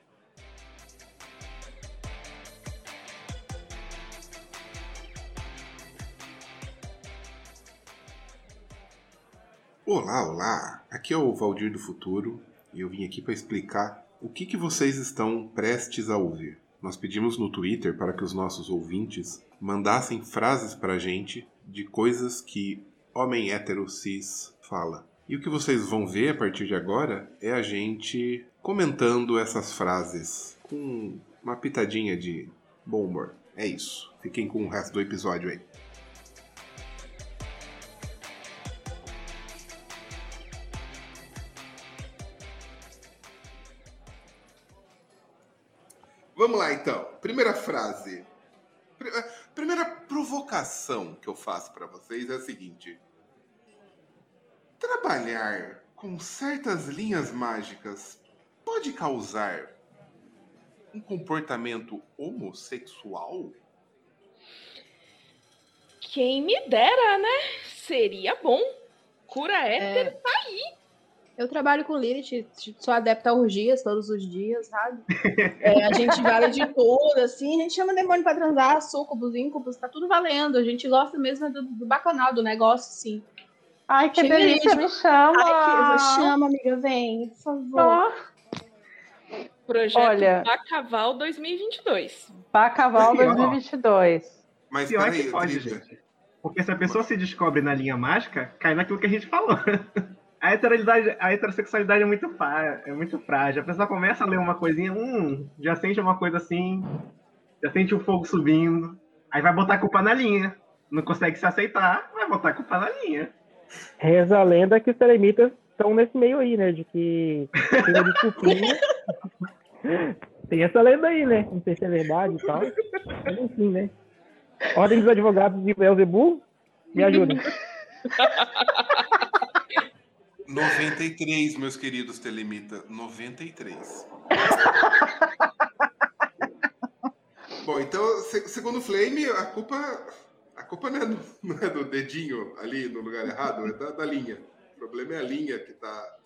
Olá, olá! Aqui é o Valdir do Futuro e eu vim aqui para explicar o que, que vocês estão prestes a ouvir? Nós pedimos no Twitter para que os nossos ouvintes mandassem frases para a gente de coisas que homem hétero cis fala. E o que vocês vão ver a partir de agora é a gente comentando essas frases com uma pitadinha de bom humor. É isso. Fiquem com o resto do episódio aí. Primeira frase. Eh, primeira provocação que eu faço para vocês é a seguinte: trabalhar com certas linhas mágicas pode causar um comportamento homossexual? Quem me dera, né? Seria bom. Cura hétero é... tá aí. Eu trabalho com Lilith, sou adepta a orgias todos os dias, sabe? É, a gente vale de tudo, assim, a gente chama demônio pra transar, sucubus, íncubos, tá tudo valendo. A gente gosta mesmo do, do bacanal, do negócio, sim. Ai, que Chega delícia, me chama! Ai, que, chama, amiga, vem, por favor. Oh. Projeto Olha, Bacaval 2022. Bacaval 2022. Mas Pior peraí, que pode, gente. Porque se a pessoa se descobre na linha mágica, cai naquilo que a gente falou. A heterosexualidade, a heterossexualidade é muito, é muito frágil. A pessoa começa a ler uma coisinha, hum, já sente uma coisa assim, já sente o fogo subindo, aí vai botar a culpa na linha. Não consegue se aceitar, vai botar a culpa na linha. Reza a lenda que os telemitas estão nesse meio aí, né? De que tem desculpinha. tem essa lenda aí, né? Não sei se é verdade e tal. Mas enfim, né? Ordem dos advogados de Belzebu, me ajudem. 93, meus queridos Telemita. 93. Bom, então, segundo o Flame, a culpa, a culpa não é, do, não é, do, dedinho ali no lugar errado, é da, da, linha. O problema é a linha que está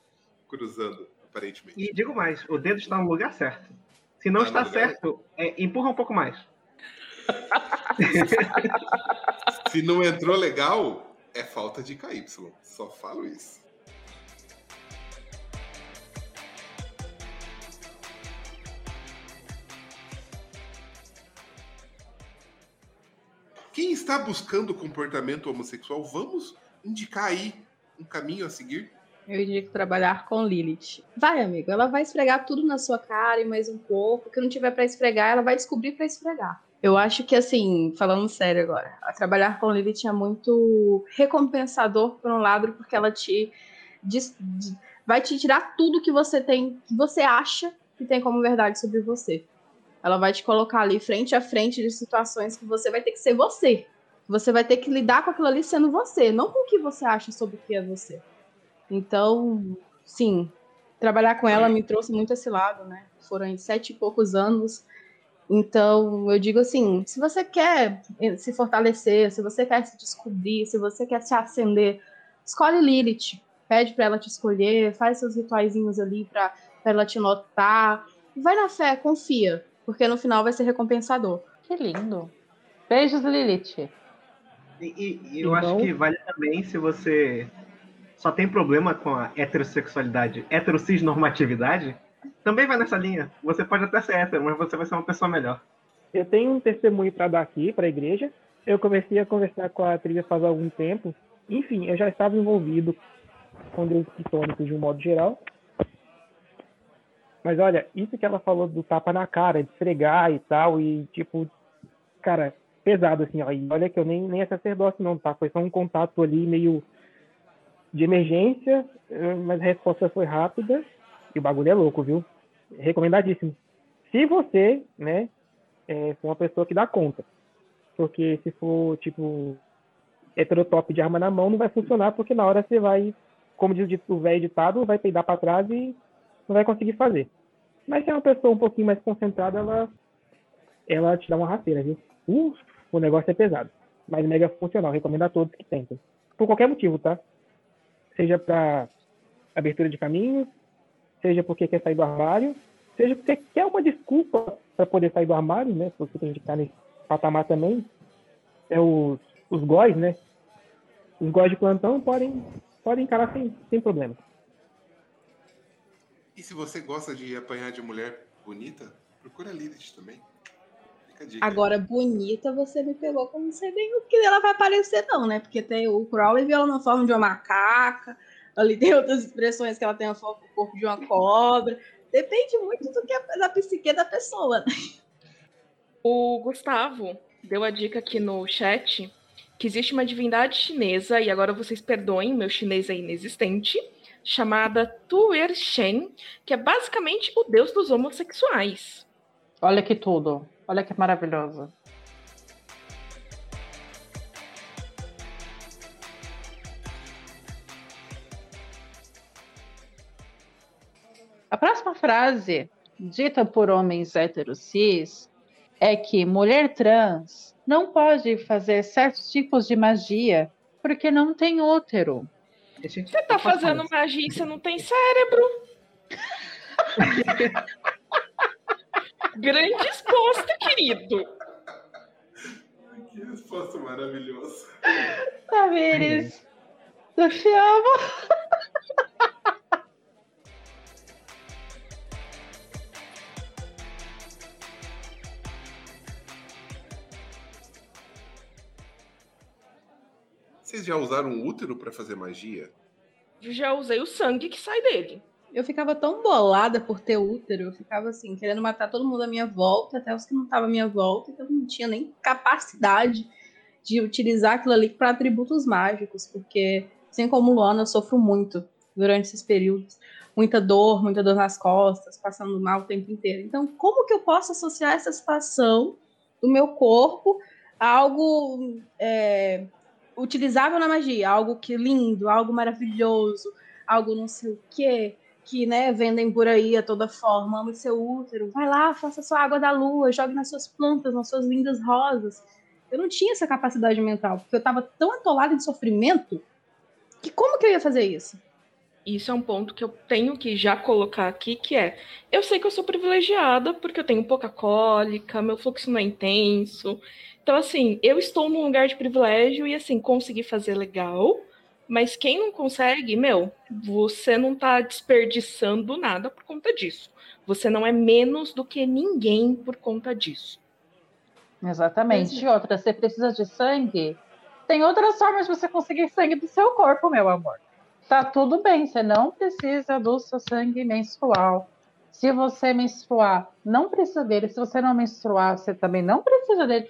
cruzando, aparentemente. E digo mais, o dedo está no lugar certo. Se não tá está certo, é, empurra um pouco mais. Se não entrou legal, é falta de KY. Só falo isso. Está buscando comportamento homossexual, vamos indicar aí um caminho a seguir? Eu indico trabalhar com Lilith. Vai, amigo, ela vai esfregar tudo na sua cara e mais um pouco. O que não tiver para esfregar, ela vai descobrir para esfregar. Eu acho que, assim, falando sério agora, trabalhar com Lilith é muito recompensador, por um lado, porque ela te. vai te tirar tudo que você tem, que você acha que tem como verdade sobre você. Ela vai te colocar ali frente a frente de situações que você vai ter que ser você. Você vai ter que lidar com aquilo ali sendo você, não com o que você acha sobre o que é você. Então, sim, trabalhar com ela me trouxe muito esse lado, né? Foram sete e poucos anos. Então, eu digo assim: se você quer se fortalecer, se você quer se descobrir, se você quer se acender, escolhe Lilith. Pede para ela te escolher, faz seus rituaizinhos ali para ela te notar. Vai na fé, confia porque no final vai ser recompensador. Que lindo. Beijos, Lilith. E, e eu então... acho que vale também se você só tem problema com a heterossexualidade, heterocisnormatividade, também vai nessa linha. Você pode até ser hétero, mas você vai ser uma pessoa melhor. Eu tenho um testemunho para dar aqui para a igreja. Eu comecei a conversar com a trilha faz algum tempo. Enfim, eu já estava envolvido com grupos pitônicos de um modo geral. Mas olha, isso que ela falou do tapa na cara, de esfregar e tal, e tipo, cara, pesado assim, ó. E olha que eu nem, nem é sacerdote não, tá? Foi só um contato ali meio de emergência, eh, mas a resposta foi rápida e o bagulho é louco, viu? Recomendadíssimo. Se você, né, é, for uma pessoa que dá conta. Porque se for, tipo, heterotop de arma na mão, não vai funcionar, porque na hora você vai, como diz o velho ditado, vai peidar para trás e não vai conseguir fazer. Mas se é uma pessoa um pouquinho mais concentrada, ela, ela te dá uma rasteira, viu? Uh, o negócio é pesado. Mas mega funcional, recomendo a todos que tentem. Por qualquer motivo, tá? Seja para abertura de caminho, seja porque quer sair do armário, seja porque quer uma desculpa para poder sair do armário, né? Porque tem que estar nesse patamar também. É os, os góis, né? Os góis de plantão podem, podem encarar sem, sem problema. E se você gosta de apanhar de mulher bonita, procura Lilith também. Agora, bonita, você me pegou como não sei bem o que ela vai aparecer, não, né? Porque tem o Crowley viu ela na forma de uma macaca, ali tem outras expressões que ela tem a forma do corpo de uma cobra. Depende muito do que é da psique da pessoa. Né? O Gustavo deu a dica aqui no chat que existe uma divindade chinesa, e agora vocês perdoem, meu chinês é inexistente, chamada Tuer Shen, que é basicamente o deus dos homossexuais. Olha que tudo. Olha que maravilhoso. A próxima frase, dita por homens héteros cis, é que mulher trans não pode fazer certos tipos de magia porque não tem útero. Você tá fazendo magia e você não tem cérebro? Grande resposta, querido. Que resposta maravilhosa. Tamires, eu te amo. Vocês já usaram um útero para fazer magia? Já usei o sangue que sai dele. Eu ficava tão bolada por ter útero, eu ficava assim, querendo matar todo mundo à minha volta, até os que não estavam à minha volta, então eu não tinha nem capacidade de utilizar aquilo ali para atributos mágicos, porque, assim como Luana, eu sofro muito durante esses períodos. Muita dor, muita dor nas costas, passando mal o tempo inteiro. Então, como que eu posso associar essa situação do meu corpo a algo é, utilizável na magia? Algo que lindo, algo maravilhoso, algo não sei o quê que né, vendem por aí a toda forma, ame seu útero, vai lá, faça sua água da lua, jogue nas suas plantas, nas suas lindas rosas. Eu não tinha essa capacidade mental, porque eu estava tão atolada de sofrimento que como que eu ia fazer isso? Isso é um ponto que eu tenho que já colocar aqui, que é, eu sei que eu sou privilegiada porque eu tenho pouca cólica, meu fluxo não é intenso. Então, assim, eu estou num lugar de privilégio e, assim, consegui fazer legal, mas quem não consegue, meu, você não está desperdiçando nada por conta disso. Você não é menos do que ninguém por conta disso. Exatamente. E outra, você precisa de sangue? Tem outras formas de você conseguir sangue do seu corpo, meu amor. Tá tudo bem, você não precisa do seu sangue menstrual. Se você menstruar, não precisa dele. Se você não menstruar, você também não precisa dele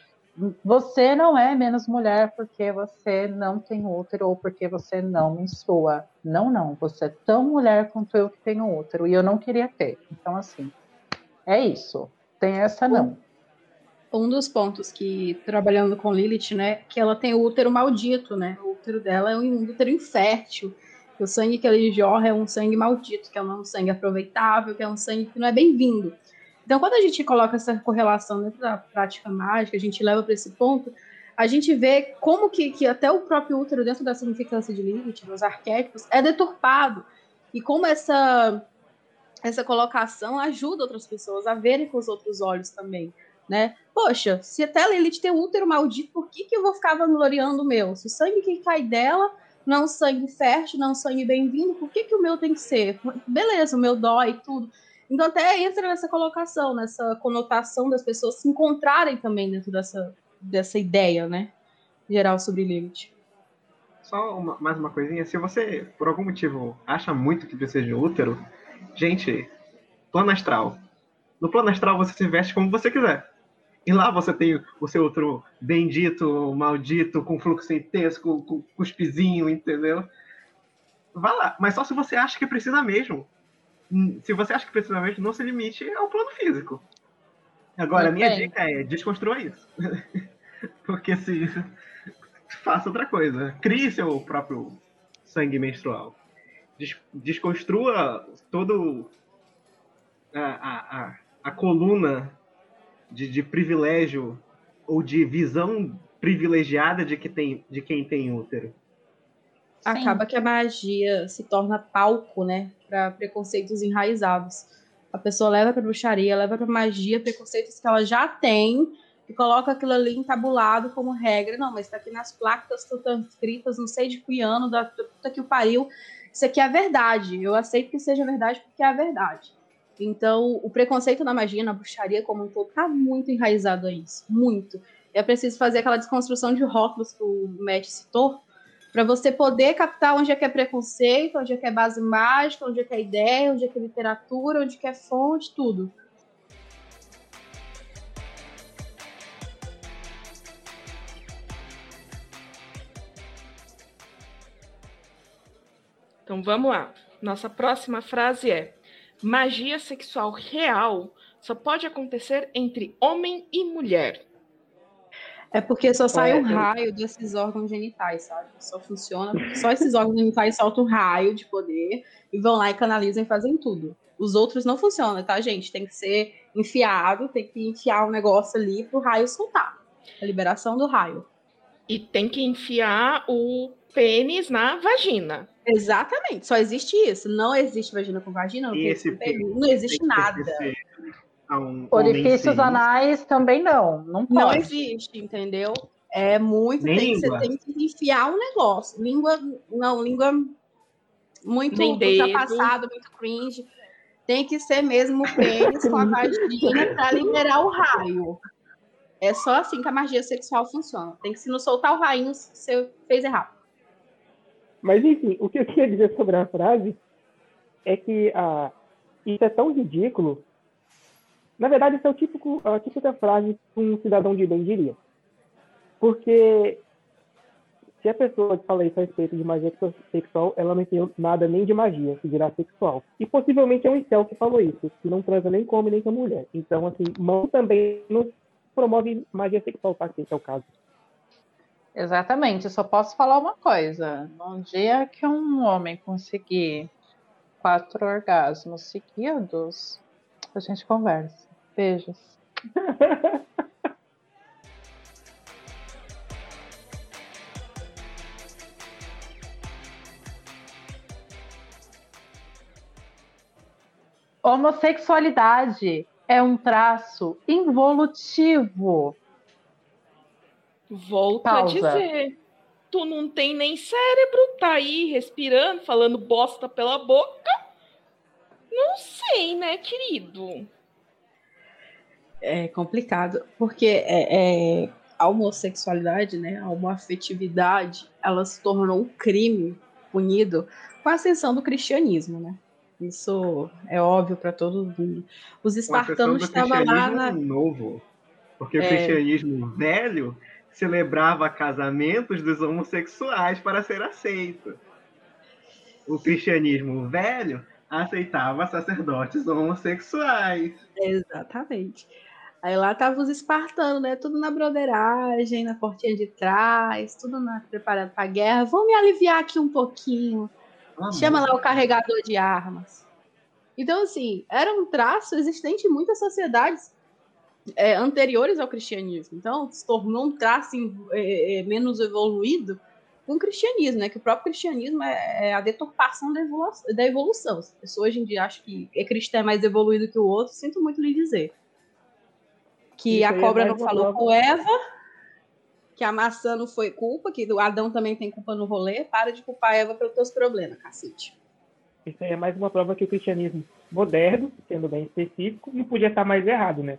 você não é menos mulher porque você não tem útero ou porque você não menstrua. Não, não. Você é tão mulher quanto eu que tenho útero e eu não queria ter. Então, assim, é isso. Tem essa não. Um dos pontos que, trabalhando com Lilith, né, que ela tem o útero maldito, né? O útero dela é um útero infértil. O sangue que ele jorra é um sangue maldito, que é um sangue aproveitável, que é um sangue que não é bem-vindo. Então, quando a gente coloca essa correlação dentro da prática mágica, a gente leva para esse ponto, a gente vê como que, que até o próprio útero, dentro da significância de Lilith, dos arquétipos, é deturpado. E como essa, essa colocação ajuda outras pessoas a verem com os outros olhos também. Né? Poxa, se até Lilith tem um útero maldito, por que, que eu vou ficar vangloriando o meu? Se o sangue que cai dela não é um sangue fértil, não é um sangue bem-vindo, por que, que o meu tem que ser? Beleza, o meu dói e tudo. Então até entra nessa colocação, nessa conotação das pessoas se encontrarem também dentro dessa, dessa ideia, né? Geral sobre Lilith. Só uma, mais uma coisinha, se você, por algum motivo, acha muito que precisa de útero, gente, plano astral. No plano astral você se veste como você quiser. E lá você tem o seu outro bendito, maldito, com fluxo intenso, com, com cuspizinho, entendeu? vá lá. Mas só se você acha que precisa mesmo. Se você acha que precisa mesmo, não se limite ao plano físico. Agora, a minha dica é desconstrua isso. Porque se. Faça outra coisa. Crie seu próprio sangue menstrual. Des- desconstrua todo a, a, a, a coluna de, de privilégio ou de visão privilegiada de, que tem, de quem tem útero. Acaba que a magia se torna palco, né, para preconceitos enraizados. A pessoa leva para bruxaria, leva para magia preconceitos que ela já tem e coloca aquilo ali entabulado como regra. Não, mas está aqui nas placas, estão escritas, não sei de que ano, da puta que o pariu. Isso aqui é verdade. Eu aceito que seja verdade porque é a verdade. Então, o preconceito na magia, na bruxaria como um todo, tá muito enraizado a isso. Muito. É preciso fazer aquela desconstrução de rótulos que o Matt citou, para você poder captar onde é que é preconceito, onde é que é base mágica, onde é que é ideia, onde é que é literatura, onde é que é fonte, tudo. Então vamos lá. Nossa próxima frase é: magia sexual real só pode acontecer entre homem e mulher. É porque só sai É, um raio desses órgãos genitais, sabe? Só funciona só esses órgãos genitais soltam um raio de poder e vão lá e canalizam e fazem tudo. Os outros não funcionam, tá, gente? Tem que ser enfiado, tem que enfiar um negócio ali pro raio soltar. A liberação do raio. E tem que enfiar o pênis na vagina. Exatamente, só existe isso. Não existe vagina com vagina, não, tem- não existe nada. A um Orifícios anais também não. Não pode. Não existe, entendeu? É muito. Tem. Você tem que enfiar um negócio. Língua, não, língua muito Nem dedo. muito cringe. Tem que ser mesmo o pênis com a vagina para liberar o raio. É só assim que a magia sexual funciona. Tem que se não soltar o rainho, você fez errado. Mas enfim, o que eu queria dizer sobre a frase é que ah, isso é tão ridículo. Na verdade, isso é o típico, a típica frase que um cidadão de bem diria. Porque se a pessoa que fala isso a respeito de magia sexual, ela não entendeu nada nem de magia, que dirá sexual. E possivelmente é um incel que falou isso, que não transa nem homem nem com mulher. Então, assim, mão também não promove magia sexual, tá? Que esse é o caso. Exatamente, eu só posso falar uma coisa. Num dia que um homem conseguir quatro orgasmos seguidos, a gente conversa. Beijos. Homossexualidade é um traço involutivo. Volto Pausa. a dizer. Tu não tem nem cérebro, tá aí respirando, falando bosta pela boca. Não sei, né, querido? É complicado, porque é, é, a homossexualidade, né, a homoafetividade, ela se tornou um crime punido com a ascensão do cristianismo, né? Isso é óbvio para todo mundo. Os espartanos estavam lá na. novo. Porque o É. cristianismo velho celebrava casamentos dos homossexuais para ser aceito. O cristianismo velho aceitava sacerdotes homossexuais. Exatamente. Aí lá estavam os espartanos, né? Tudo na broderagem, na portinha de trás, tudo na, preparado para a guerra. Vamos me aliviar aqui um pouquinho. Chama lá o carregador de armas. Então, assim, era um traço existente em muitas sociedades é, anteriores ao cristianismo. Então, se tornou um traço é, é, menos evoluído com o cristianismo, né? Que o próprio cristianismo é, é a deturpação da evolução, da evolução. Se a pessoa hoje em dia acha que é cristão é mais evoluído que o outro, sinto muito lhe dizer. Que Isso a é cobra não falou com Eva, que a maçã não foi culpa, que o Adão também tem culpa no rolê. Para de culpar a Eva pelos teus problemas, cacete. Isso aí é mais uma prova que o cristianismo moderno, sendo bem específico, não podia estar mais errado, né?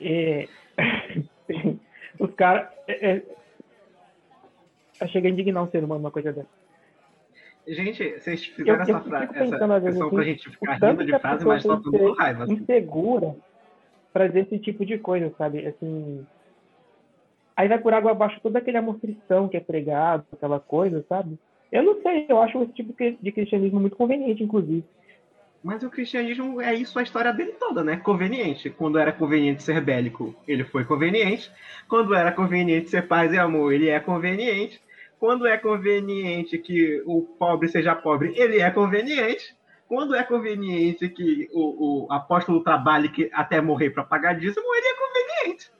É, Os caras. É, é... Chega a indignar um ser humano uma coisa dessa. Gente, vocês fizeram eu essa, fico fra- pensando, essa questão assim, pra gente ficar rindo de frase, mas dando ser raiva. assim. insegura pra dizer esse tipo de coisa, sabe? Assim. Aí vai por água abaixo toda aquele amor que é pregado, aquela coisa, sabe? Eu não sei, eu acho esse tipo de cristianismo muito conveniente, inclusive. Mas o cristianismo é isso a história dele toda, né? Conveniente. Quando era conveniente ser bélico, ele foi conveniente. Quando era conveniente ser paz e amor, ele é conveniente. Quando é conveniente que o pobre seja pobre, ele é conveniente. Quando é conveniente que o, o apóstolo trabalhe que, até morrer para pagar dízimo, ele é conveniente.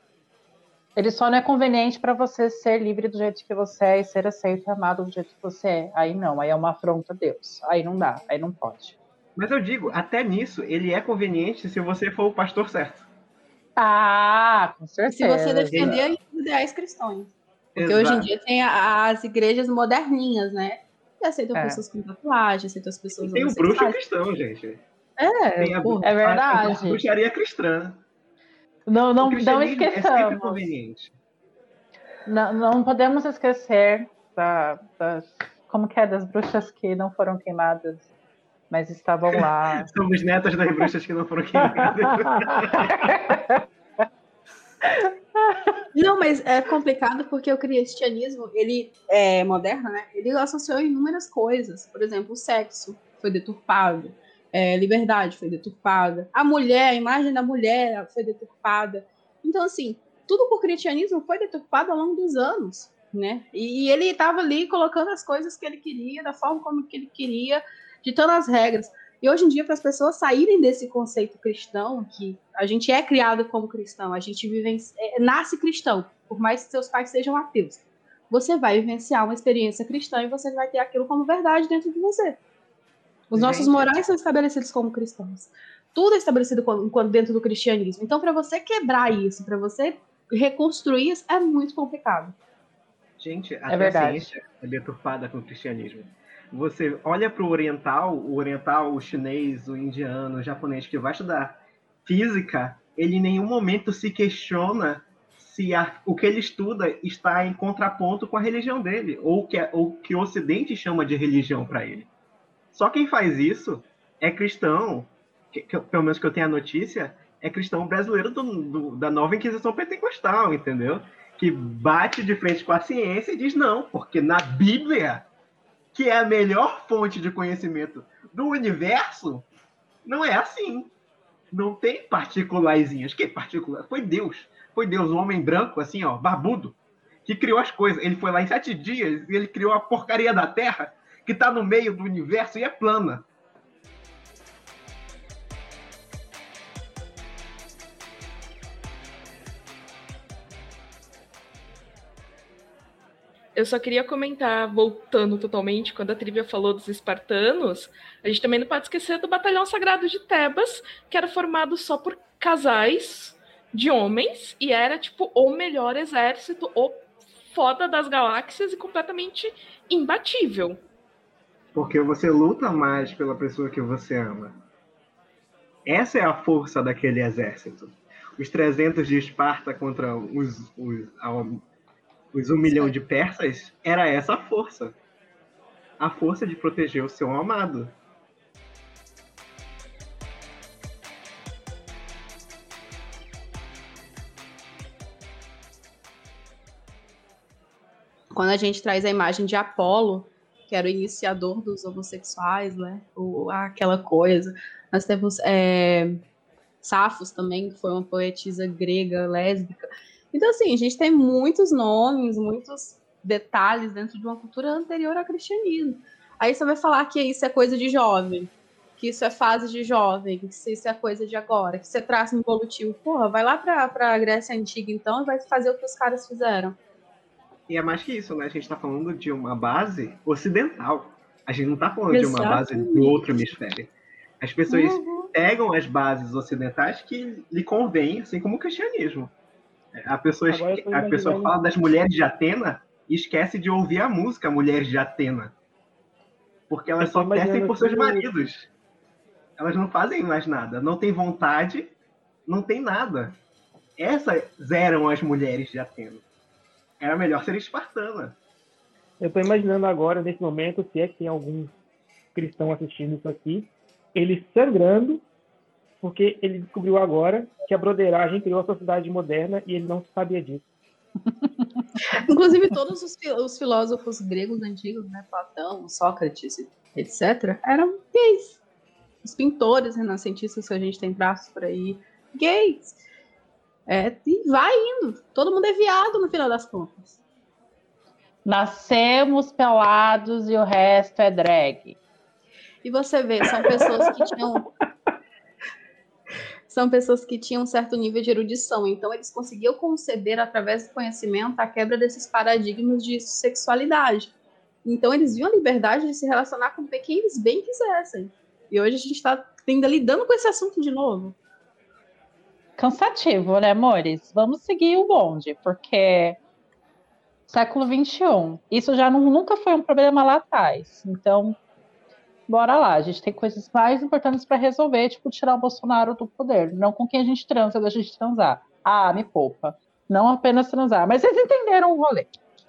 Ele só não é conveniente para você ser livre do jeito que você é e ser aceito e amado do jeito que você é. Aí não, aí é uma afronta a Deus. Aí não dá, aí não pode. Mas eu digo, até nisso, ele é conveniente se você for o pastor certo. Ah, com certeza. Se você defender os ideais cristãos. Porque Exato. hoje em dia tem as igrejas moderninhas, né? Que aceitam é. pessoas com tatuagem, aceitam as pessoas. E tem o bruxo cristão, gente. É, tem a, é verdade. A, a bruxaria cristã. Não, não, não esqueçamos. É não, não podemos esquecer da, das, como que é, das bruxas que não foram queimadas mas estavam lá. Somos netas das bruxas que não foram queimadas. Não, mas é complicado porque o cristianismo, ele é moderno, né? Ele associou inúmeras coisas. Por exemplo, o sexo foi deturpado, é, liberdade foi deturpada, a mulher, a imagem da mulher foi deturpada. Então, assim, tudo por cristianismo foi deturpado ao longo dos anos, né? E, e ele estava ali colocando as coisas que ele queria, da forma como que ele queria, ditando as regras. E hoje em dia, para as pessoas saírem desse conceito cristão, que a gente é criado como cristão, a gente vive, é, nasce cristão, por mais que seus pais sejam ateus, você vai vivenciar uma experiência cristã e você vai ter aquilo como verdade dentro de você. Os nossos morais são estabelecidos como cristãos. Tudo é estabelecido dentro do cristianismo. Então, para você quebrar isso, para você reconstruir isso, é muito complicado. Gente, até é verdade. a ciência é deturpada com o cristianismo você olha para o oriental, o oriental, o chinês, o indiano, o japonês que vai estudar física, ele em nenhum momento se questiona se a, o que ele estuda está em contraponto com a religião dele, ou que, ou que o Ocidente chama de religião para ele. Só quem faz isso é cristão, que, que, pelo menos que eu tenho a notícia, é cristão brasileiro do, do, da nova Inquisição Pentecostal, entendeu? Que bate de frente com a ciência e diz não, porque na Bíblia que é a melhor fonte de conhecimento do universo, não é assim. Não tem particularzinhas. Que particular? Foi Deus. Foi Deus, um homem branco, assim, ó, barbudo, que criou as coisas. Ele foi lá em sete dias e ele criou a porcaria da Terra, que está no meio do universo e é plana. Eu só queria comentar, voltando totalmente, quando a Trivia falou dos espartanos, a gente também não pode esquecer do Batalhão Sagrado de Tebas, que era formado só por casais de homens e era tipo o melhor exército, o foda das galáxias e completamente imbatível. Porque você luta mais pela pessoa que você ama. Essa é a força daquele exército. Os 300 de Esparta contra os, os os um milhão de persas era essa força. A força de proteger o seu amado. Quando a gente traz a imagem de Apolo, que era o iniciador dos homossexuais, né? Ou aquela coisa. Nós temos é, Safos também, que foi uma poetisa grega lésbica. Então, assim, a gente tem muitos nomes, muitos detalhes dentro de uma cultura anterior ao cristianismo. Aí você vai falar que isso é coisa de jovem, que isso é fase de jovem, que isso é coisa de agora, que você traça um evolutivo. Porra, vai lá para a Grécia Antiga então e vai fazer o que os caras fizeram. E é mais que isso, né? A gente está falando de uma base ocidental. A gente não está falando Exatamente. de uma base do outro hemisfério. As pessoas uhum. pegam as bases ocidentais que lhe convêm, assim como o cristianismo. A pessoa, a pessoa fala das mulheres de Atena e esquece de ouvir a música Mulheres de Atena. Porque elas só testem por seus maridos. Elas não fazem mais nada. Não tem vontade, não tem nada. Essas eram as mulheres de Atena. Era melhor ser espartana. Eu estou imaginando agora, nesse momento, se é que tem algum cristão assistindo isso aqui, ele sangrando porque ele descobriu agora que a broderagem criou a sociedade moderna e ele não sabia disso. Inclusive, todos os, os, filósofos gregos antigos, né, Platão, Sócrates, etc., eram gays. Os pintores renascentistas que a gente tem traços por aí, gays. É, e vai indo. Todo mundo é viado no final das contas. Nascemos pelados e o resto é drag. E você vê, são pessoas que tinham são pessoas que tinham um certo nível de erudição, então eles conseguiam conceber através do conhecimento a quebra desses paradigmas de sexualidade. Então eles viam a liberdade de se relacionar com quem eles bem quisessem. E hoje a gente está ainda lidando com esse assunto de novo. Cansativo, né, amores? Vamos seguir o bonde, porque século XXI. Isso já não, nunca foi um problema lá atrás. Então, bora lá. A gente tem coisas mais importantes para resolver, tipo tirar o Bolsonaro do poder. Não com quem a gente transa, da gente transar. Ah, me poupa. Não apenas transar. Mas vocês entenderam o rolê.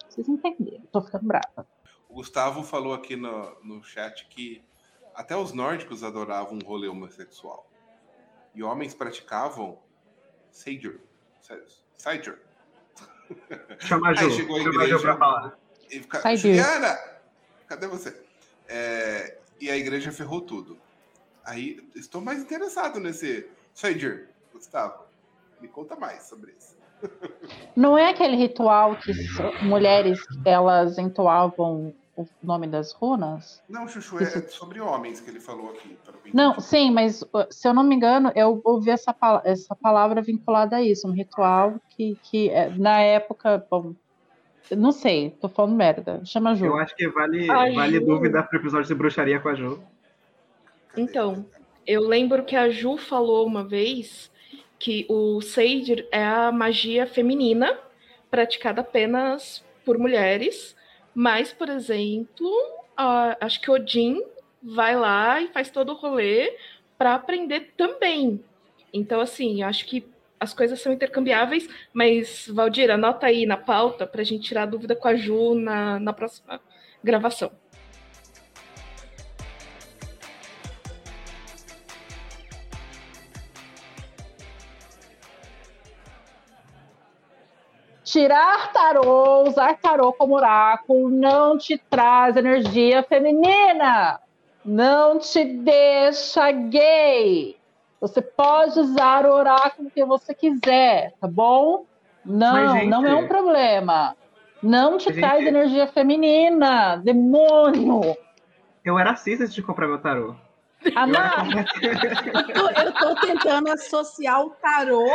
Vocês entenderam. Tô ficando brava. O Gustavo falou aqui no, no chat que até os nórdicos adoravam um rolê homossexual. E homens praticavam Sager. Sager. Chama a Ju. Aí chegou a igreja. Chama a falar. E fica, Juliana, cadê você? É, e a igreja ferrou tudo. Aí estou mais interessado nesse Sager, Gustavo. Me conta mais sobre isso. Não é aquele ritual que mulheres elas entoavam o nome das runas? Não, Chuchu, é, sobre homens que ele falou aqui. Não, sim, mas uh, se eu não me engano, eu ouvi essa, essa palavra vinculada a isso, um ritual que, que é, na época, bom, não sei, tô falando merda. Chama a Ju. Eu acho que vale, vale Ju... dúvida pro episódio de bruxaria com a Ju. Então, eu lembro que a Ju falou uma vez que o Sage é a magia feminina praticada apenas por mulheres mas, por exemplo, uh, acho que Odin vai lá e faz todo o rolê para aprender também. Então, assim, acho que as coisas são intercambiáveis, mas, Valdir, anota aí na pauta para a gente tirar dúvida com a Ju na, na próxima gravação. Tirar tarô, usar tarô como oráculo, não te traz energia feminina. Não te deixa gay. Você pode usar o oráculo que você quiser, tá bom? Não, Mas, gente, não é um problema. Não te traz gente... energia feminina, demônio. Eu era cis antes de comprar meu tarô. Ah, eu, eu tô tentando associar o tarô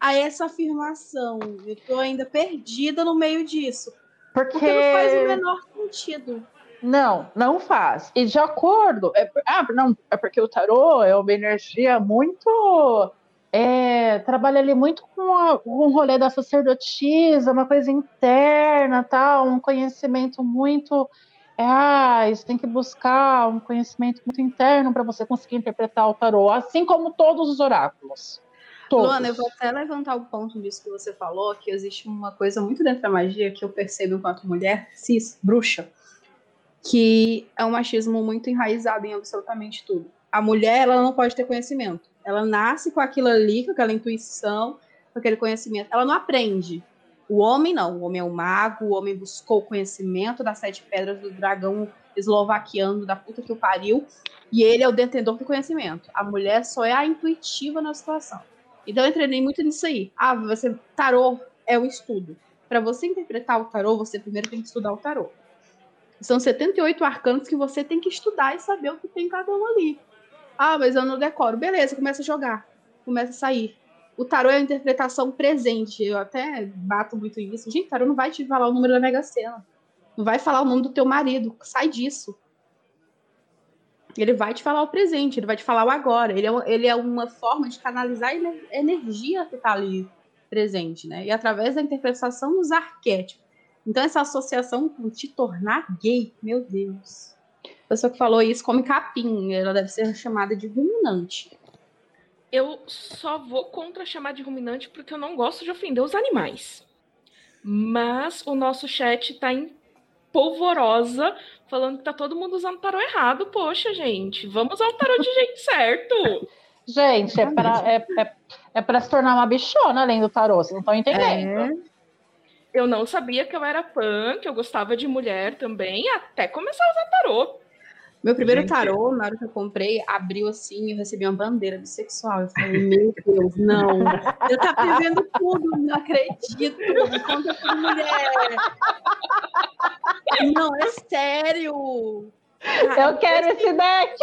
a essa afirmação. Eu tô ainda perdida no meio disso. Porque, porque não faz o menor sentido. Não, não faz. E de acordo. É, ah, não, é porque o tarô é uma energia muito. É, trabalha ali muito com, a, com o rolê da sacerdotisa, uma coisa interna, tal, um conhecimento muito. É, ah, isso tem que buscar um conhecimento muito interno para você conseguir interpretar o tarô, assim como todos os oráculos. Todos. Luana, eu vou até levantar o ponto disso que você falou, que existe uma coisa muito dentro da magia que eu percebo enquanto mulher, cis, bruxa, que é um machismo muito enraizado em absolutamente tudo. A mulher, ela não pode ter conhecimento. Ela nasce com aquilo ali, com aquela intuição, com aquele conhecimento. Ela não aprende. O homem não. O homem é um mago, o homem buscou o conhecimento das sete pedras do dragão eslovaquiano da puta que o pariu, e ele é o detentor do conhecimento. A mulher só é a intuitiva na situação. Então eu treinei muito nisso aí. Ah, você tarô é o estudo. Para você interpretar o tarô, você primeiro tem que estudar o tarô. São 78 arcanos que você tem que estudar e saber o que tem cada um ali. Ah, mas eu não decoro. Beleza, começa a jogar. Começa a sair. O tarô é a interpretação presente. Eu até bato muito nisso. Gente, tarô não vai te falar o número da Mega Sena. Não vai falar o nome do teu marido. Sai disso. Ele vai te falar o presente, ele vai te falar o agora. Ele é, ele é uma forma de canalizar a energia que está ali presente, né? E através da interpretação dos arquétipos. Então, essa associação com te tornar gay, meu Deus. A pessoa que falou isso come capim, ela deve ser chamada de ruminante. Eu só vou contra chamar de ruminante porque eu não gosto de ofender os animais. Mas o nosso chat está em polvorosa, falando que tá todo mundo usando tarô errado. Poxa, gente, vamos usar o tarô de jeito certo. Gente, é para é, é, é pra se tornar uma bichona além do tarô, vocês não estão entendendo. Eu não sabia que eu era pan, que eu gostava de mulher também, até começar a usar tarô. Meu primeiro Gente. tarô, na hora que eu comprei, abriu assim e eu recebi uma bandeira bissexual. Eu falei, meu Deus, não. Eu tá prevendo tudo, não acredito. Me conta com mulher. Não, é sério. Eu quero esse deck!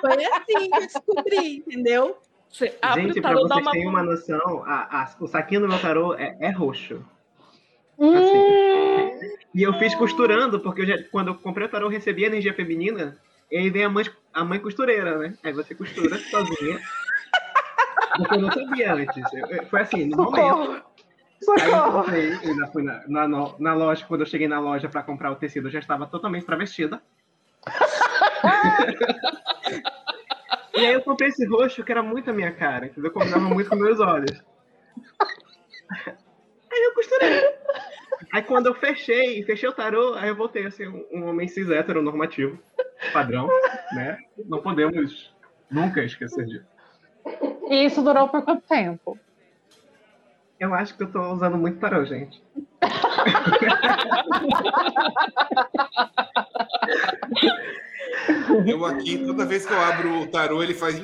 Foi assim que eu descobri, entendeu? Você abre Gente, o pra tarô, dá vocês uma. terem uma noção, a- a- o saquinho do meu tarô é, é roxo. Hum, E eu fiz costurando, porque eu já- quando eu comprei o tarô, eu recebi energia feminina, e aí vem a mãe, a mãe costureira, né? Aí você costura sozinha. Porque eu não sabia antes. Foi assim, no momento. socorro! Aí eu Socorro! ainda fui na, na, na loja, quando eu cheguei na loja pra comprar o tecido, eu já estava totalmente travestida. e aí eu comprei esse roxo que era muito a minha cara, entendeu? Combinava muito com meus olhos. Aí eu costurei. Aí quando eu fechei, fechei o tarô, aí eu voltei a ser um, um homem cis hétero normativo, padrão, né? Não podemos nunca esquecer disso. E isso durou por quanto tempo? Eu acho que eu tô usando muito tarô, gente. Eu aqui, toda vez que eu abro o tarô, ele faz.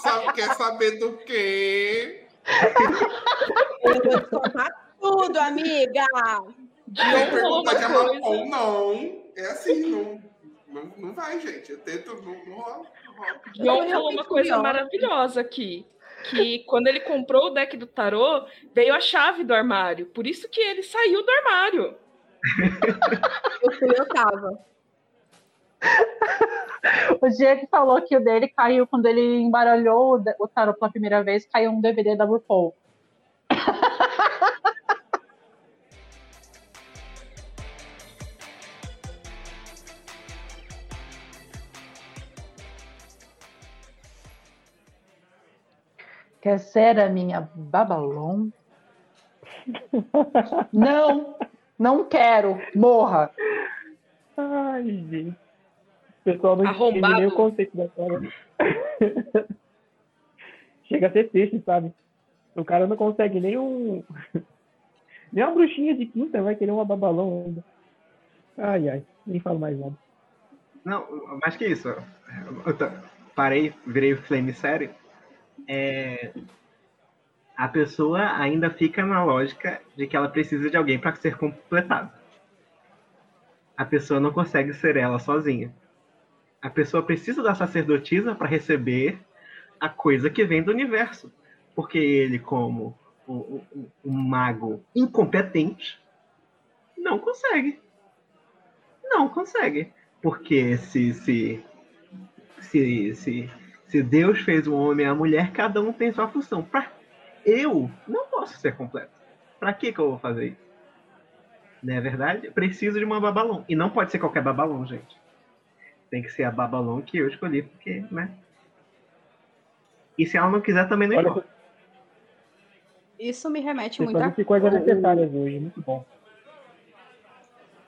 Sabe, quer saber do quê? Tudo, amiga. Falou pergunta amar coisa. ou não. É assim, não, não, não vai, gente. Eu tento, não, não rola. não uma coisa curiosa. maravilhosa aqui. Que quando ele comprou o deck do tarô, veio a chave do armário. Por isso que ele saiu do armário. Eu fui, eu tava. O Diego falou que o dele caiu quando ele embaralhou o tarot pela primeira vez, caiu um DVD da RuPaul. Quer ser a minha Babalon? Não, não quero, morra. Ai, gente. O pessoal não entende nem o conceito da história. Chega a ser triste, sabe? O cara não consegue nem um. nem uma bruxinha de quinta, vai querer uma babalão ainda. Ai, ai, nem falo mais nada. Não, mais que isso. Eu parei, virei flame sério. É, a pessoa ainda fica na lógica de que ela precisa de alguém para ser completada. A pessoa não consegue ser ela sozinha. A pessoa precisa da sacerdotisa para receber a coisa que vem do universo. Porque ele, como um, mago incompetente, não consegue. Não consegue. Porque se, se, se, se, se Deus fez o homem e a mulher, cada um tem sua função. Pra, eu não posso ser completo. Pra que, que eu vou fazer isso? Não é verdade? Eu preciso de uma Babalon. E não pode ser qualquer Babalon, gente. Tem que ser a Babalon que eu escolhi, porque, né? E se ela não quiser, também não importa. Isso me remete vocês muito a... fazem coisas necessárias hoje, muito bom.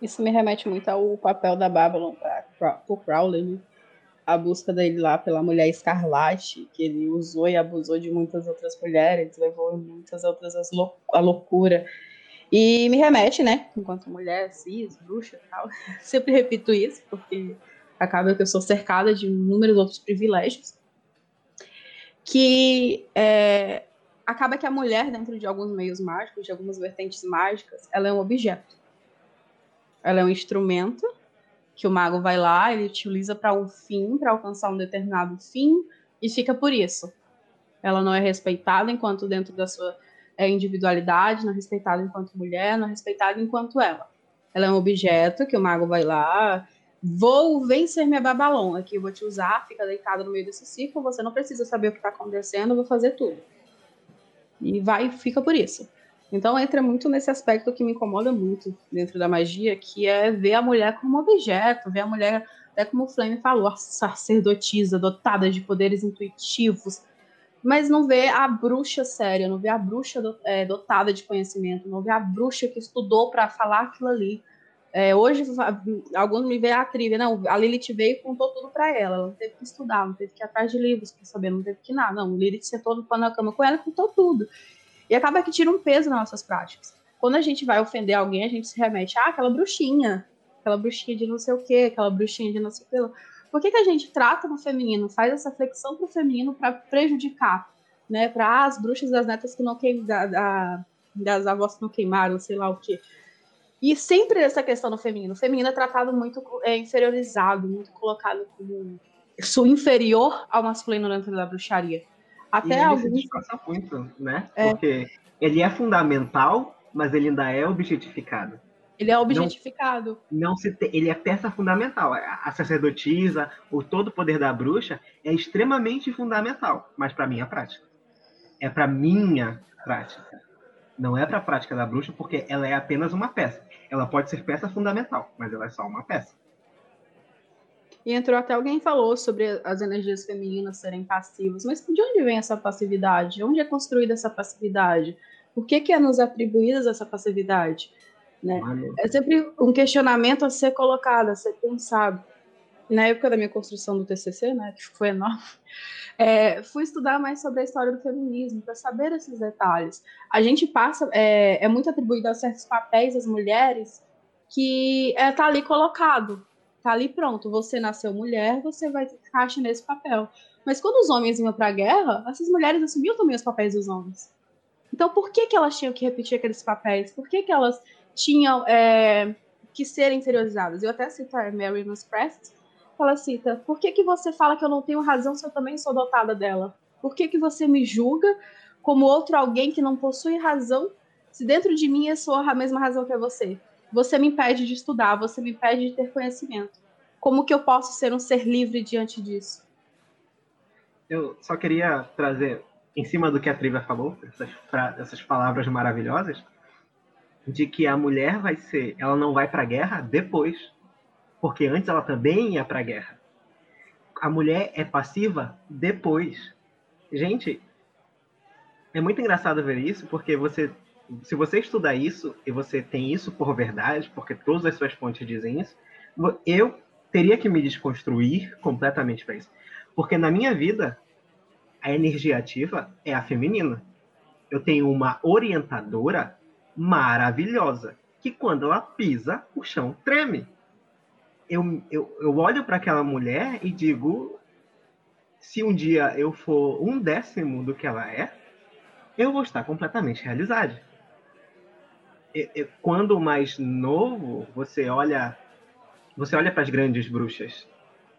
Isso me remete muito ao papel da Babylon para o Crowley, né? A busca dele lá pela mulher escarlate, que ele usou e abusou de muitas outras mulheres, levou muitas outras à loucura. E me remete, né, enquanto mulher cis, bruxa e tal, sempre repito isso, porque acaba que eu sou cercada de inúmeros outros privilégios, que é, acaba que a mulher, dentro de alguns meios mágicos, de algumas vertentes mágicas, ela é um objeto. Ela é um instrumento que o mago vai lá, ele utiliza para um fim, para alcançar um determinado fim, e fica por isso. Ela não é respeitada enquanto dentro da sua é, individualidade, não é respeitada enquanto mulher, não é respeitada enquanto ela. Ela é um objeto que o mago vai lá, vou vencer minha Babalon, aqui eu vou te usar, fica deitada no meio desse círculo, você não precisa saber o que está acontecendo, eu vou fazer tudo. E vai, fica por isso. Então entra muito nesse aspecto que me incomoda muito dentro da magia, que é ver a mulher como objeto, ver a mulher, até como o Flame falou, a sacerdotisa, dotada de poderes intuitivos, mas não vê a bruxa séria, não vê a bruxa do- é, dotada de conhecimento, não vê a bruxa que estudou para falar aquilo ali. É, hoje, alguns me veem a trivia. Não, a Lilith veio e contou tudo para ela. Ela não teve que estudar, não teve que ir atrás de livros para saber, não teve que nada. Não, Lilith sentou no pano na cama com ela e contou tudo. E acaba que tira um peso nas nossas práticas. Quando a gente vai ofender alguém, a gente se remete, ah, aquela bruxinha, aquela bruxinha de não sei o quê, aquela bruxinha de não sei o quê. Por que, que a gente trata no feminino, faz essa flexão pro feminino para prejudicar, né? Para ah, as bruxas das netas que não queimaram, das avós que não queimaram, sei lá o quê. E sempre essa questão no feminino. O feminino é tratado muito é, inferiorizado, muito colocado como isso inferior ao masculino dentro da bruxaria. Até e ele alguns... se disfarça muito, né? É. Porque ele é fundamental, mas ele ainda é objetificado. Ele é objetificado. Não, não se te... ele é peça fundamental. A sacerdotisa, o todo poder da bruxa é extremamente fundamental, mas para minha prática. É para minha prática. Não é para a prática da bruxa, porque ela é apenas uma peça. Ela pode ser peça fundamental, mas ela é só uma peça. E entrou até alguém falou sobre as energias femininas serem passivas. Mas de onde vem essa passividade? Onde é construída essa passividade? Por que, que é nos atribuída essa passividade? Né? É sempre um questionamento a ser colocado, a ser pensado. Na época da minha construção do TCC, né, que foi enorme, é, fui estudar mais sobre a história do feminismo, para saber esses detalhes. A gente passa, é, é muito atribuído a certos papéis às mulheres que está é, tá ali colocado, tá ali pronto. Você nasceu mulher, você vai encaixa nesse papel. Mas quando os homens iam para a guerra, essas mulheres assumiam também os papéis dos homens. Então, por que, que elas tinham que repetir aqueles papéis? Por que, que elas tinham é, que ser inferiorizadas? Eu até cito a Mary Prest, ela cita: Por que, que você fala que eu não tenho razão se eu também sou dotada dela? Por que, que você me julga como outro alguém que não possui razão se dentro de mim eu sou a mesma razão que você? Você me impede de estudar, você me impede de ter conhecimento. Como que eu posso ser um ser livre diante disso? Eu só queria trazer em cima do que a Trivia falou, essas, essas palavras maravilhosas, de que a mulher vai ser, ela não vai para a guerra depois, porque antes ela também ia para a guerra. A mulher é passiva depois. Gente, é muito engraçado ver isso, porque você, se você estudar isso e você tem isso por verdade, porque todas as suas fontes dizem isso, eu teria que me desconstruir completamente para isso. Porque na minha vida, a energia ativa é a feminina. Eu tenho uma orientadora maravilhosa, que quando ela pisa, o chão treme. Eu, eu, eu olho para aquela mulher e digo: se um dia eu for um décimo do que ela é, eu vou estar completamente realizado. Quando mais novo, você olha você olha para as grandes bruxas.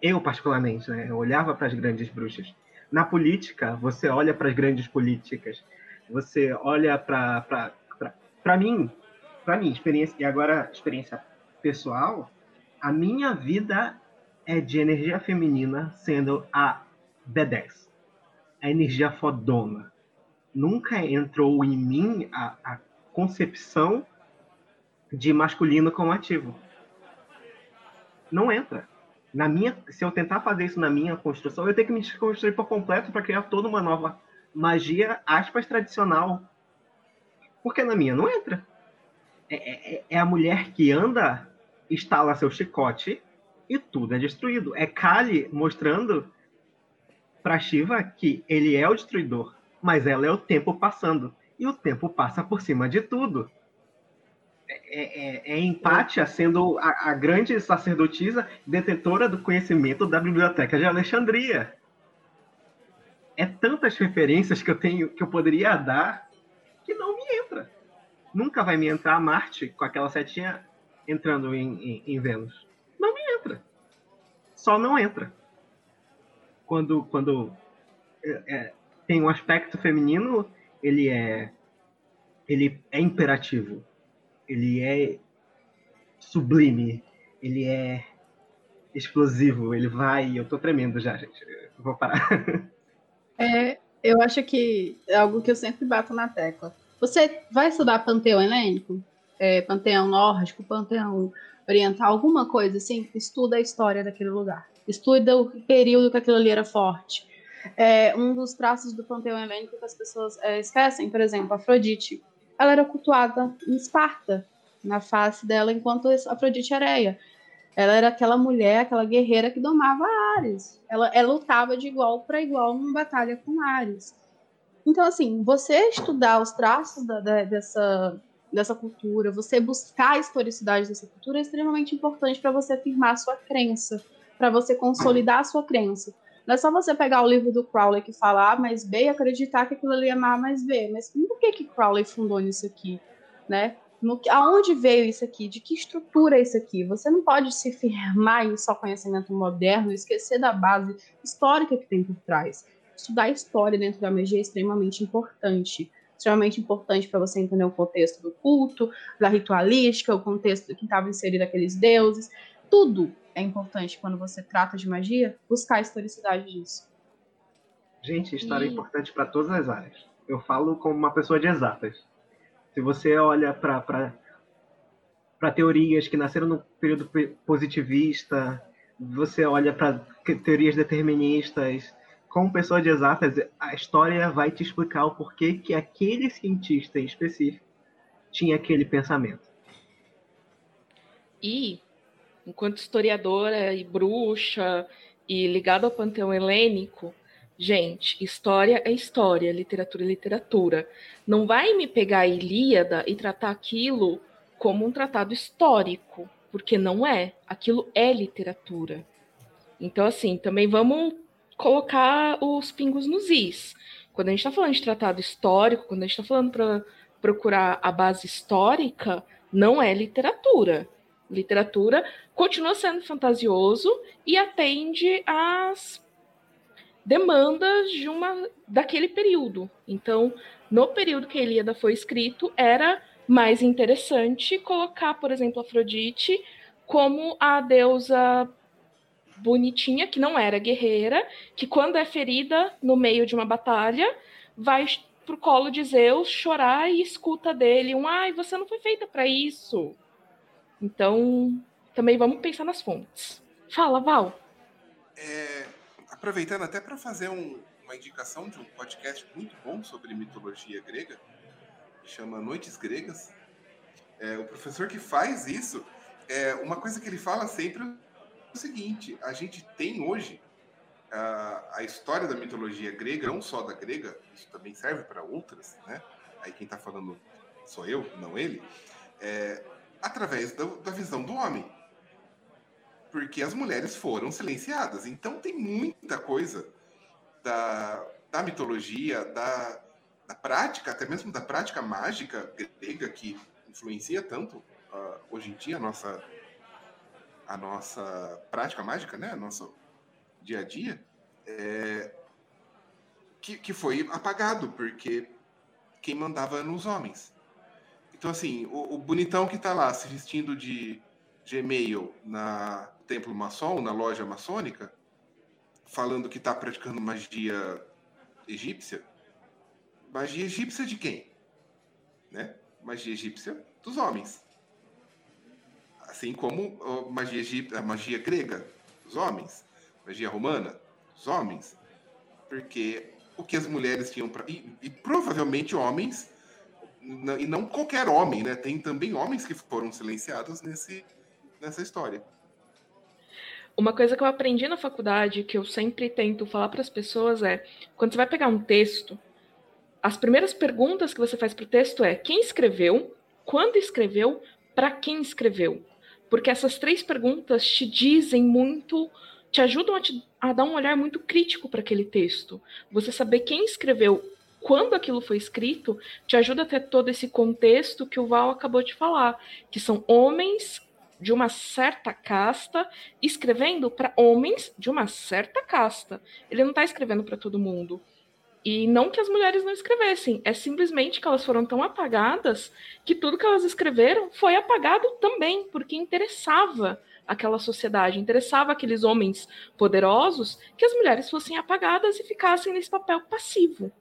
Eu, particularmente, né? Eu olhava para as grandes bruxas na política, você olha para as grandes políticas, você olha para para mim, para mim, experiência e agora experiência pessoal, a minha vida é de energia feminina sendo a B10. A energia fodona. Nunca entrou em mim a, a concepção de masculino como ativo. Não entra na minha, se eu tentar fazer isso na minha construção, eu tenho que me desconstruir por completo para criar toda uma nova magia, aspas, tradicional. Porque na minha não entra. É, é, é a mulher que anda, instala seu chicote e tudo é destruído. É Kali mostrando para Shiva que ele é o destruidor, mas ela é o tempo passando. E o tempo passa por cima de tudo é, é, é Empátia sendo a, a, grande sacerdotisa detetora do conhecimento da Biblioteca de Alexandria. É tantas referências que eu tenho que eu poderia dar que não me entra. Nunca vai me entrar Marte com aquela setinha entrando em, em, em Vênus. Não me entra. Só não entra. Quando, quando é, é tem um aspecto feminino, ele é ele é imperativo ele é sublime, ele é explosivo, ele vai. Eu tô tremendo já, gente. Eu vou parar. É, eu acho que é algo que eu sempre bato na tecla. Você vai estudar panteão helênico? É, panteão nórdico, panteão oriental, alguma coisa assim? Estuda a história daquele lugar. Estuda o período que aquilo ali era forte. É, um dos traços do panteão helênico que as pessoas é, esquecem, por exemplo, Afrodite ela era cultuada em Esparta. na face dela enquanto Afrodite Areia. Ela era aquela mulher, aquela guerreira que domava Ares. Ela, ela lutava de igual para igual numa batalha com Ares. Então, assim, você estudar os traços da, da, dessa, dessa cultura, você buscar a historicidade dessa cultura é extremamente importante para você afirmar a sua crença, para você consolidar a sua crença. Não é só você pegar o livro do Crowley que fala A mais B e acreditar que aquilo ali é A mais B. Mas por que, que Crowley fundou nisso aqui? Né? No, aonde veio isso aqui? De que estrutura é isso aqui? Você não pode se firmar em só conhecimento moderno e esquecer da base histórica que tem por trás. Estudar história dentro da magia é extremamente importante. Extremamente importante para você entender o contexto do culto, da ritualística, o contexto que estava inserido aqueles deuses. Tudo é importante quando você trata de magia, buscar a historicidade disso. Gente, história é e... é importante para todas as áreas. Eu falo como uma pessoa de exatas. Se você olha para teorias que nasceram no período positivista, você olha para teorias deterministas, como pessoa de exatas, a história vai te explicar o porquê que aquele cientista em específico tinha aquele pensamento. E enquanto historiadora e bruxa e ligada ao panteão helênico, gente, história é história, literatura é literatura. Não vai me pegar a Ilíada e tratar aquilo como um tratado histórico, porque não é. Aquilo é literatura. Então, assim, também vamos colocar os pingos nos is. Quando a gente está falando de tratado histórico, quando a gente está falando para procurar a base histórica, não é literatura literatura, continua sendo fantasioso e atende às demandas de uma daquele período. Então, no período que a Ilíada foi escrito, era mais interessante colocar, por exemplo, Afrodite como a deusa bonitinha, que não era guerreira, que quando é ferida no meio de uma batalha, vai pro colo de Zeus chorar e escuta dele um ai, você não foi feita para isso. Então, também vamos pensar nas fontes. Fala, Val. É, aproveitando até para fazer um, uma indicação de um podcast muito bom sobre mitologia grega, que chama Noites Gregas. É, o professor que faz isso, é, uma coisa que ele fala sempre é o seguinte: a gente tem hoje a, a história da mitologia grega, não só da grega, isso também serve para outras, né? Aí quem está falando sou eu, não ele. É, através do, da visão do homem. Porque as mulheres foram silenciadas. Então tem muita coisa da, da mitologia, da, da prática, até mesmo da prática mágica grega que influencia tanto uh, hoje em dia a nossa, a nossa prática mágica, né? Nosso dia a dia, é, que, que foi apagado, porque quem mandava eram os homens. Então, assim, o, o bonitão que está lá se vestindo de Gmail na Templo Maçom, na loja maçônica, falando que está praticando magia egípcia. Magia egípcia de quem? Né? Magia egípcia dos homens. Assim como a magia, egípcia, a magia grega dos homens. Magia romana dos homens. Porque o que as mulheres tinham para. E, e provavelmente homens e não qualquer homem, né? Tem também homens que foram silenciados nesse, nessa história. Uma coisa que eu aprendi na faculdade, que eu sempre tento falar para as pessoas é: quando você vai pegar um texto, as primeiras perguntas que você faz para o texto é quem escreveu, quando escreveu, para quem escreveu. Porque essas três perguntas te dizem muito, te ajudam a, te, a dar um olhar muito crítico para aquele texto. Você saber quem escreveu quando aquilo foi escrito, te ajuda a ter todo esse contexto que o Val acabou de falar, que são homens de uma certa casta escrevendo para homens de uma certa casta. Ele não está escrevendo para todo mundo. E não que as mulheres não escrevessem, é simplesmente que elas foram tão apagadas que tudo que elas escreveram foi apagado também, porque interessava aquela sociedade, interessava aqueles homens poderosos que as mulheres fossem apagadas e ficassem nesse papel passivo.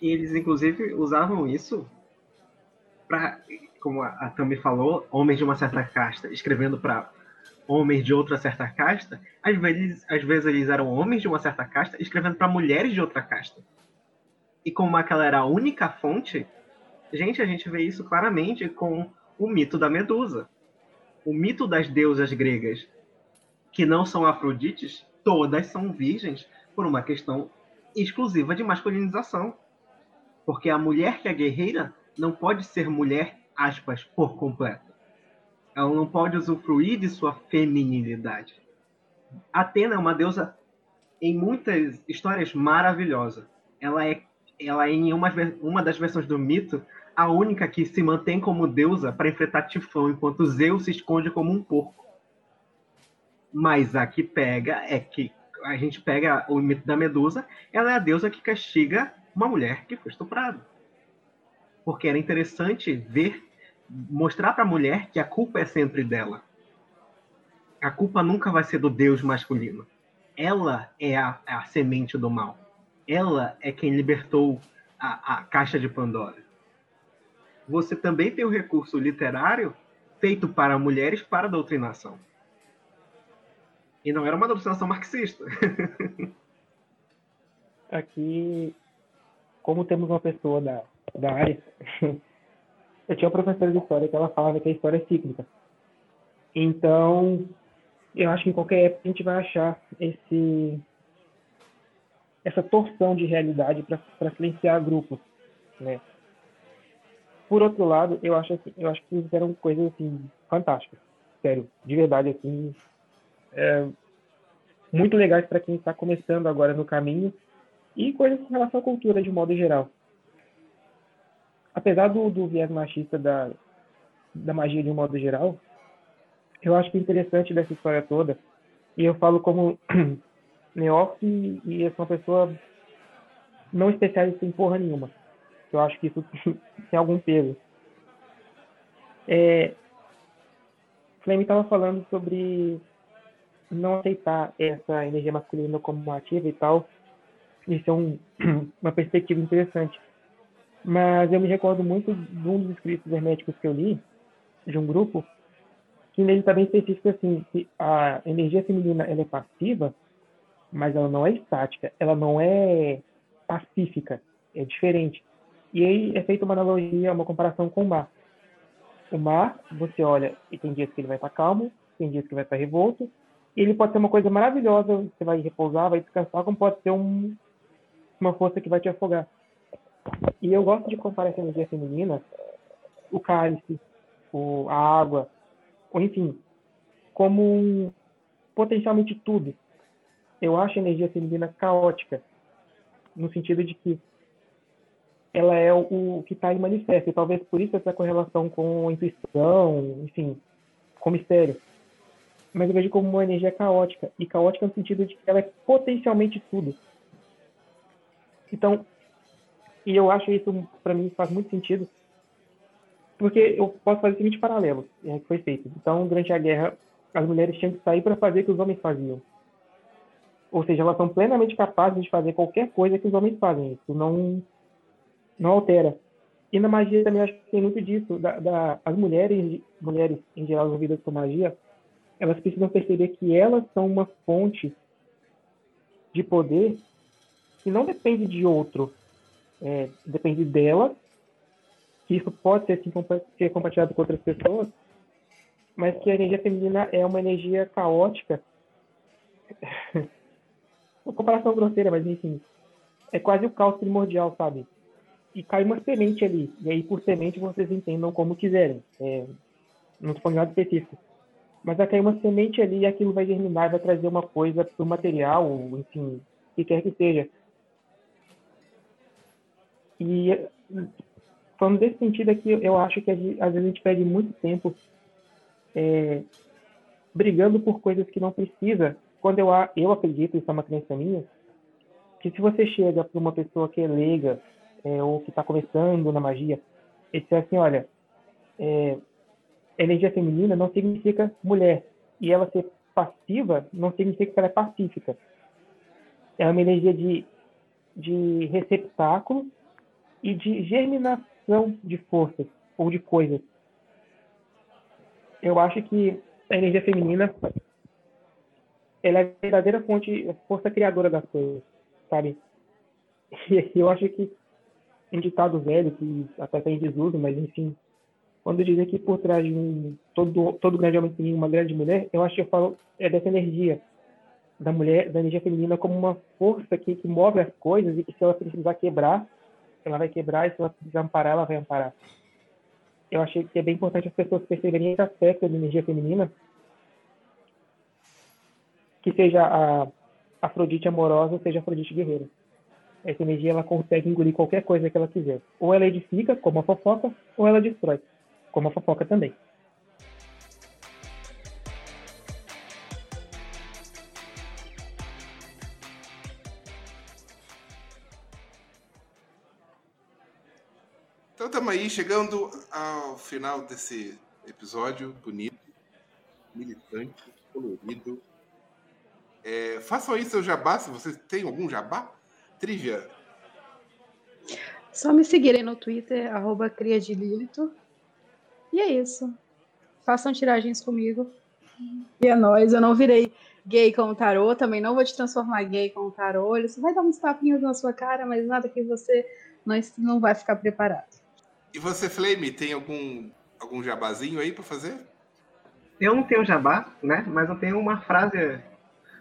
E eles, inclusive, usavam isso para, como a Tami falou, homens de uma certa casta escrevendo para homens de outra certa casta. Às vezes, às vezes eles eram homens de uma certa casta escrevendo para mulheres de outra casta. E como aquela era a única fonte, gente, a gente vê isso claramente com o mito da Medusa. O mito das deusas gregas, que não são Afrodites, todas são virgens por uma questão exclusiva de masculinização. Porque a mulher que é guerreira não pode ser mulher, aspas, por completo. Ela não pode usufruir de sua feminilidade. Atena é uma deusa em muitas histórias maravilhosa. Ela é, ela é em uma, uma das versões do mito a única que se mantém como deusa para enfrentar Tifão, enquanto Zeus se esconde como um porco. Mas a que pega é que a gente pega o mito da Medusa, ela é a deusa que castiga uma mulher que foi estuprada. Porque era interessante ver, mostrar para a mulher que a culpa é sempre dela. A culpa nunca vai ser do deus masculino. Ela é a, a semente do mal. Ela é quem libertou a, a caixa de Pandora você também tem o recurso literário feito para mulheres para doutrinação. E não era uma doutrinação marxista. Aqui, como temos uma pessoa da, da área, eu tinha uma professora de história que ela falava que a história é cíclica. Então, eu acho que em qualquer época a gente vai achar esse essa torção de realidade para silenciar grupos, né? Por outro lado, eu acho assim, eu acho que fizeram coisas assim fantásticas, sério, de verdade assim, é, muito legais para quem está começando agora no caminho e coisas em relação à cultura de modo geral. Apesar do, do viés machista da, da magia de um modo geral, eu acho que o interessante dessa história toda, e eu falo como neófito e, e eu sou uma pessoa não especialista em porra nenhuma, eu acho que isso tem algum peso. É, Flame estava falando sobre não aceitar essa energia masculina como ativa e tal. Isso é um, uma perspectiva interessante. Mas eu me recordo muito de um dos escritos herméticos que eu li, de um grupo, que nele está bem específico assim, que a energia feminina ela é passiva, mas ela não é estática, ela não é pacífica, é diferente. E aí é feita uma analogia, uma comparação com o mar. O mar, você olha e tem dias que ele vai estar calmo, tem dias que vai estar revolto. E ele pode ser uma coisa maravilhosa, você vai repousar, vai descansar, como pode ser um, uma força que vai te afogar. E eu gosto de comparar essa energia feminina, o cálice, o, a água, ou enfim, como um, potencialmente tudo. Eu acho a energia feminina caótica, no sentido de que ela é o, o que está em manifesto. E talvez por isso essa correlação com intuição, enfim, com mistério. Mas eu vejo como uma energia caótica. E caótica no sentido de que ela é potencialmente tudo. Então, e eu acho isso, para mim, faz muito sentido. Porque eu posso fazer o seguinte paralelo, é, que foi feito. Então, durante a guerra, as mulheres tinham que sair para fazer o que os homens faziam. Ou seja, elas são plenamente capazes de fazer qualquer coisa que os homens fazem. Isso não não altera. E na magia também acho que tem muito disso. Da, da, as mulheres, mulheres em geral envolvidas com magia, elas precisam perceber que elas são uma fonte de poder que não depende de outro, é, depende dela. Que isso pode ser, ser compartilhado com outras pessoas, mas que a energia feminina é uma energia caótica. uma comparação grosseira, mas enfim, é quase o caos primordial, sabe? e cai uma semente ali. E aí, por semente, vocês entendam como quiserem. É, não estou falando nada específico. Mas vai cair uma semente ali e aquilo vai germinar, vai trazer uma coisa para o material, enfim, o que quer que seja. E falando desse sentido aqui, eu acho que às vezes a gente perde muito tempo é, brigando por coisas que não precisa. Quando eu, eu acredito, isso é uma crença minha, que se você chega para uma pessoa que é leiga, é, ou que está começando na magia, ele disser assim, olha, é, energia feminina não significa mulher. E ela ser passiva não significa que ela é pacífica. É uma energia de, de receptáculo e de germinação de forças ou de coisas. Eu acho que a energia feminina ela é a verdadeira fonte, força criadora das coisas, sabe? E eu acho que um ditado velho que até tem desuso, mas enfim, quando dizem que por trás de um todo todo grande homem tem uma grande mulher, eu acho que eu falo é dessa energia da mulher, da energia feminina como uma força que, que move as coisas e que se ela precisar quebrar, ela vai quebrar e se ela precisar amparar, ela vai amparar. Eu achei que é bem importante as pessoas perceberem esse aspecto da energia feminina, que seja a Afrodite amorosa ou seja a Afrodite guerreira. Essa energia ela consegue engolir qualquer coisa que ela quiser. Ou ela edifica, como a fofoca, ou ela destrói, como a fofoca também. Aí chegando ao final desse episódio bonito, militante, colorido. É, façam aí seu jabá, se vocês têm algum jabá. Trivia. Só me seguirem no Twitter, arroba criadililito. E é isso. Façam tiragens comigo. E é nóis. Eu não virei gay com o tarô, também não vou te transformar gay com o tarô. Ele só vai dar uns tapinhos na sua cara, mas nada que você não, não vai ficar preparado. E você, Flame, tem algum, algum jabazinho aí para fazer? Eu não tenho jabá, né? Mas eu tenho uma frase,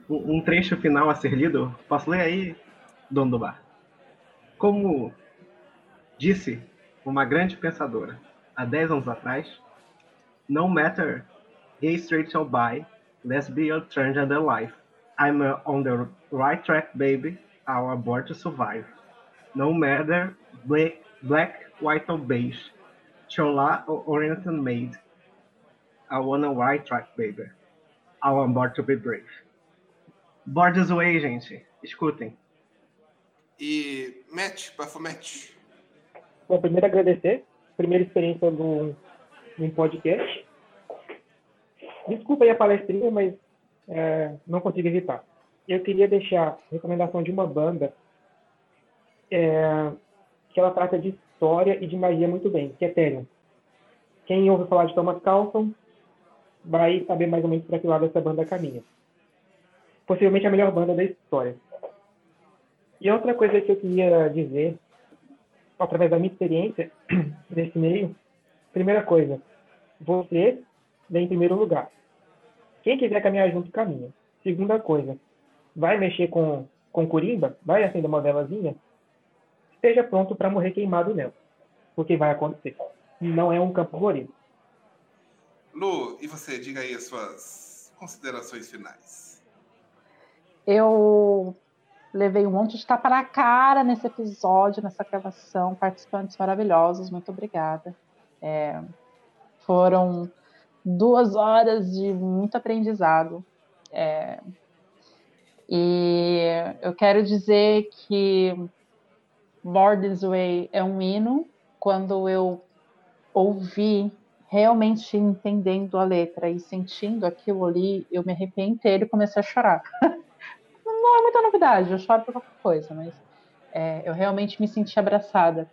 um, trecho final a ser lido. Posso ler aí, dono do bar? Como disse uma grande pensadora há 10 anos atrás, no matter gay, straight or bi, lesbian, transgender life, I'm on the right track, baby. I'll abort to survive. No matter black, black white or beige, chola or oriental maid, I wanna right track, baby. I'll abort to be brave. Bordas Way, gente. Escutem. E Matt, Bafomete. Bom, primeiro agradecer. Primeira experiência no, no podcast. Desculpa aí a palestrinha, mas é, não consigo evitar. Eu queria deixar a recomendação de uma banda é, que ela trata de história e de magia muito bem, que é Ethereum. Quem ouve falar de Thomas Carlson vai saber mais ou menos para que lado essa banda caminha. Possivelmente a melhor banda da história. E outra coisa que eu queria dizer, através da minha experiência nesse meio, primeira coisa, você vem em primeiro lugar. Quem quiser caminhar junto, caminha. Segunda coisa, vai mexer com, com corimba, vai acender uma velazinha, esteja pronto para morrer queimado nela. Porque vai acontecer. Não é um campo florido. Lu, e você, diga aí as suas considerações finais. Eu levei um monte de tapa na cara nesse episódio, nessa gravação, participantes maravilhosos, muito obrigada. É, foram duas horas de muito aprendizado. É, e eu quero dizer que More This Way é um hino. Quando eu ouvi realmente entendendo a letra e sentindo aquilo ali, eu me arrepiei inteiro e comecei a chorar. Não é muita novidade, eu choro por qualquer coisa, mas é, eu realmente me senti abraçada.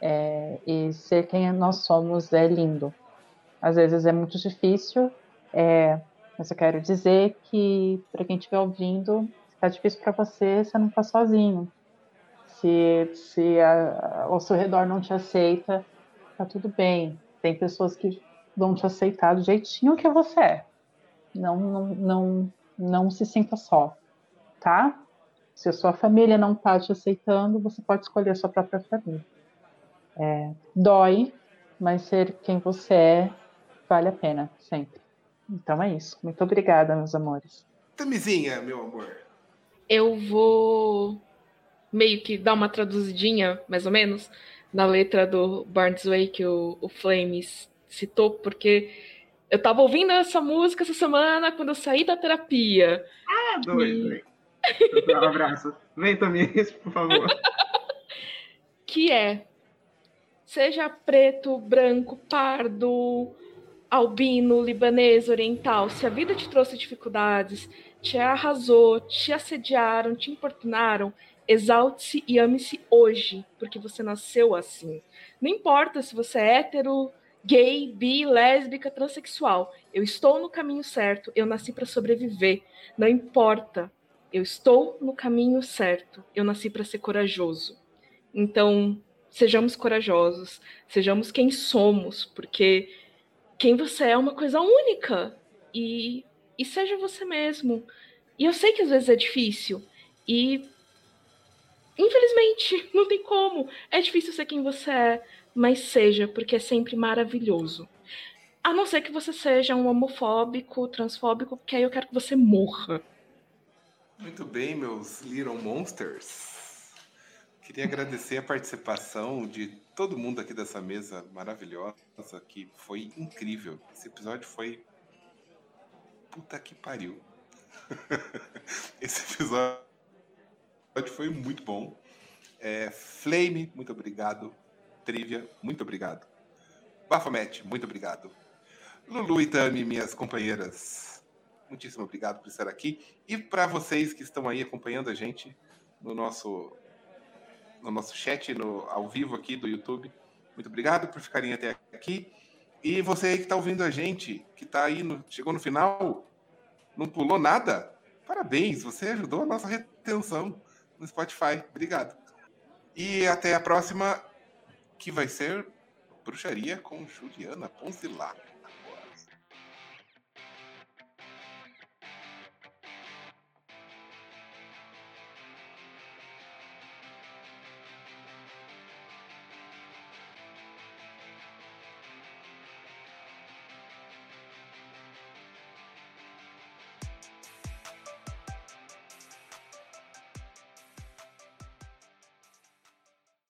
É, e ser quem nós somos é lindo. Às vezes é muito difícil, é, mas eu quero dizer que, para quem estiver ouvindo, está difícil para você, você não está sozinho. Se, se a, ao seu redor não te aceita, tá tudo bem. Tem pessoas que vão te aceitar do jeitinho que você é. Não, não, não, não se sinta só, tá? Se a sua família não tá te aceitando, você pode escolher a sua própria família. É, dói, mas ser quem você é vale a pena, sempre. Então é isso. Muito obrigada, meus amores. Tamizinha, meu amor. Eu vou meio que dar uma traduzidinha, mais ou menos, na letra do Born This Way que o, o Flames citou, porque eu tava ouvindo essa música essa semana quando eu saí da terapia. Ah, doido. E... Um abraço. Vem, Tomis, por favor. que é seja preto, branco, pardo, albino, libanês, oriental, se a vida te trouxe dificuldades, te arrasou, te assediaram, te importunaram, exalte-se e ame-se hoje, porque você nasceu assim. Não importa se você é hétero, gay, bi, lésbica, transexual. Eu estou no caminho certo, eu nasci para sobreviver. Não importa. Eu estou no caminho certo. Eu nasci para ser corajoso. Então, sejamos corajosos, sejamos quem somos, porque quem você é é uma coisa única. E, e seja você mesmo. E eu sei que às vezes é difícil. E infelizmente não tem como. É difícil ser quem você é, mas seja, porque é sempre maravilhoso. A não ser que você seja um homofóbico, transfóbico, porque aí eu quero que você morra. Muito bem, meus Little Monsters. Queria agradecer a participação de todo mundo aqui dessa mesa maravilhosa, que foi incrível. Esse episódio foi. Puta que pariu. Esse episódio foi muito bom. É, Flame, muito obrigado. Trivia, muito obrigado. Bafomete, muito obrigado. Lulu e Tami, minhas companheiras, muitíssimo obrigado por estar aqui. E para vocês que estão aí acompanhando a gente no nosso, no nosso chat, no, ao vivo aqui do YouTube, muito obrigado por ficarem até aqui. E você aí que está ouvindo a gente, que está aí, no, chegou no final, não pulou nada, parabéns, você ajudou a nossa retenção no Spotify. Obrigado. E até a próxima, que vai ser Bruxaria com Juliana Ponzilato.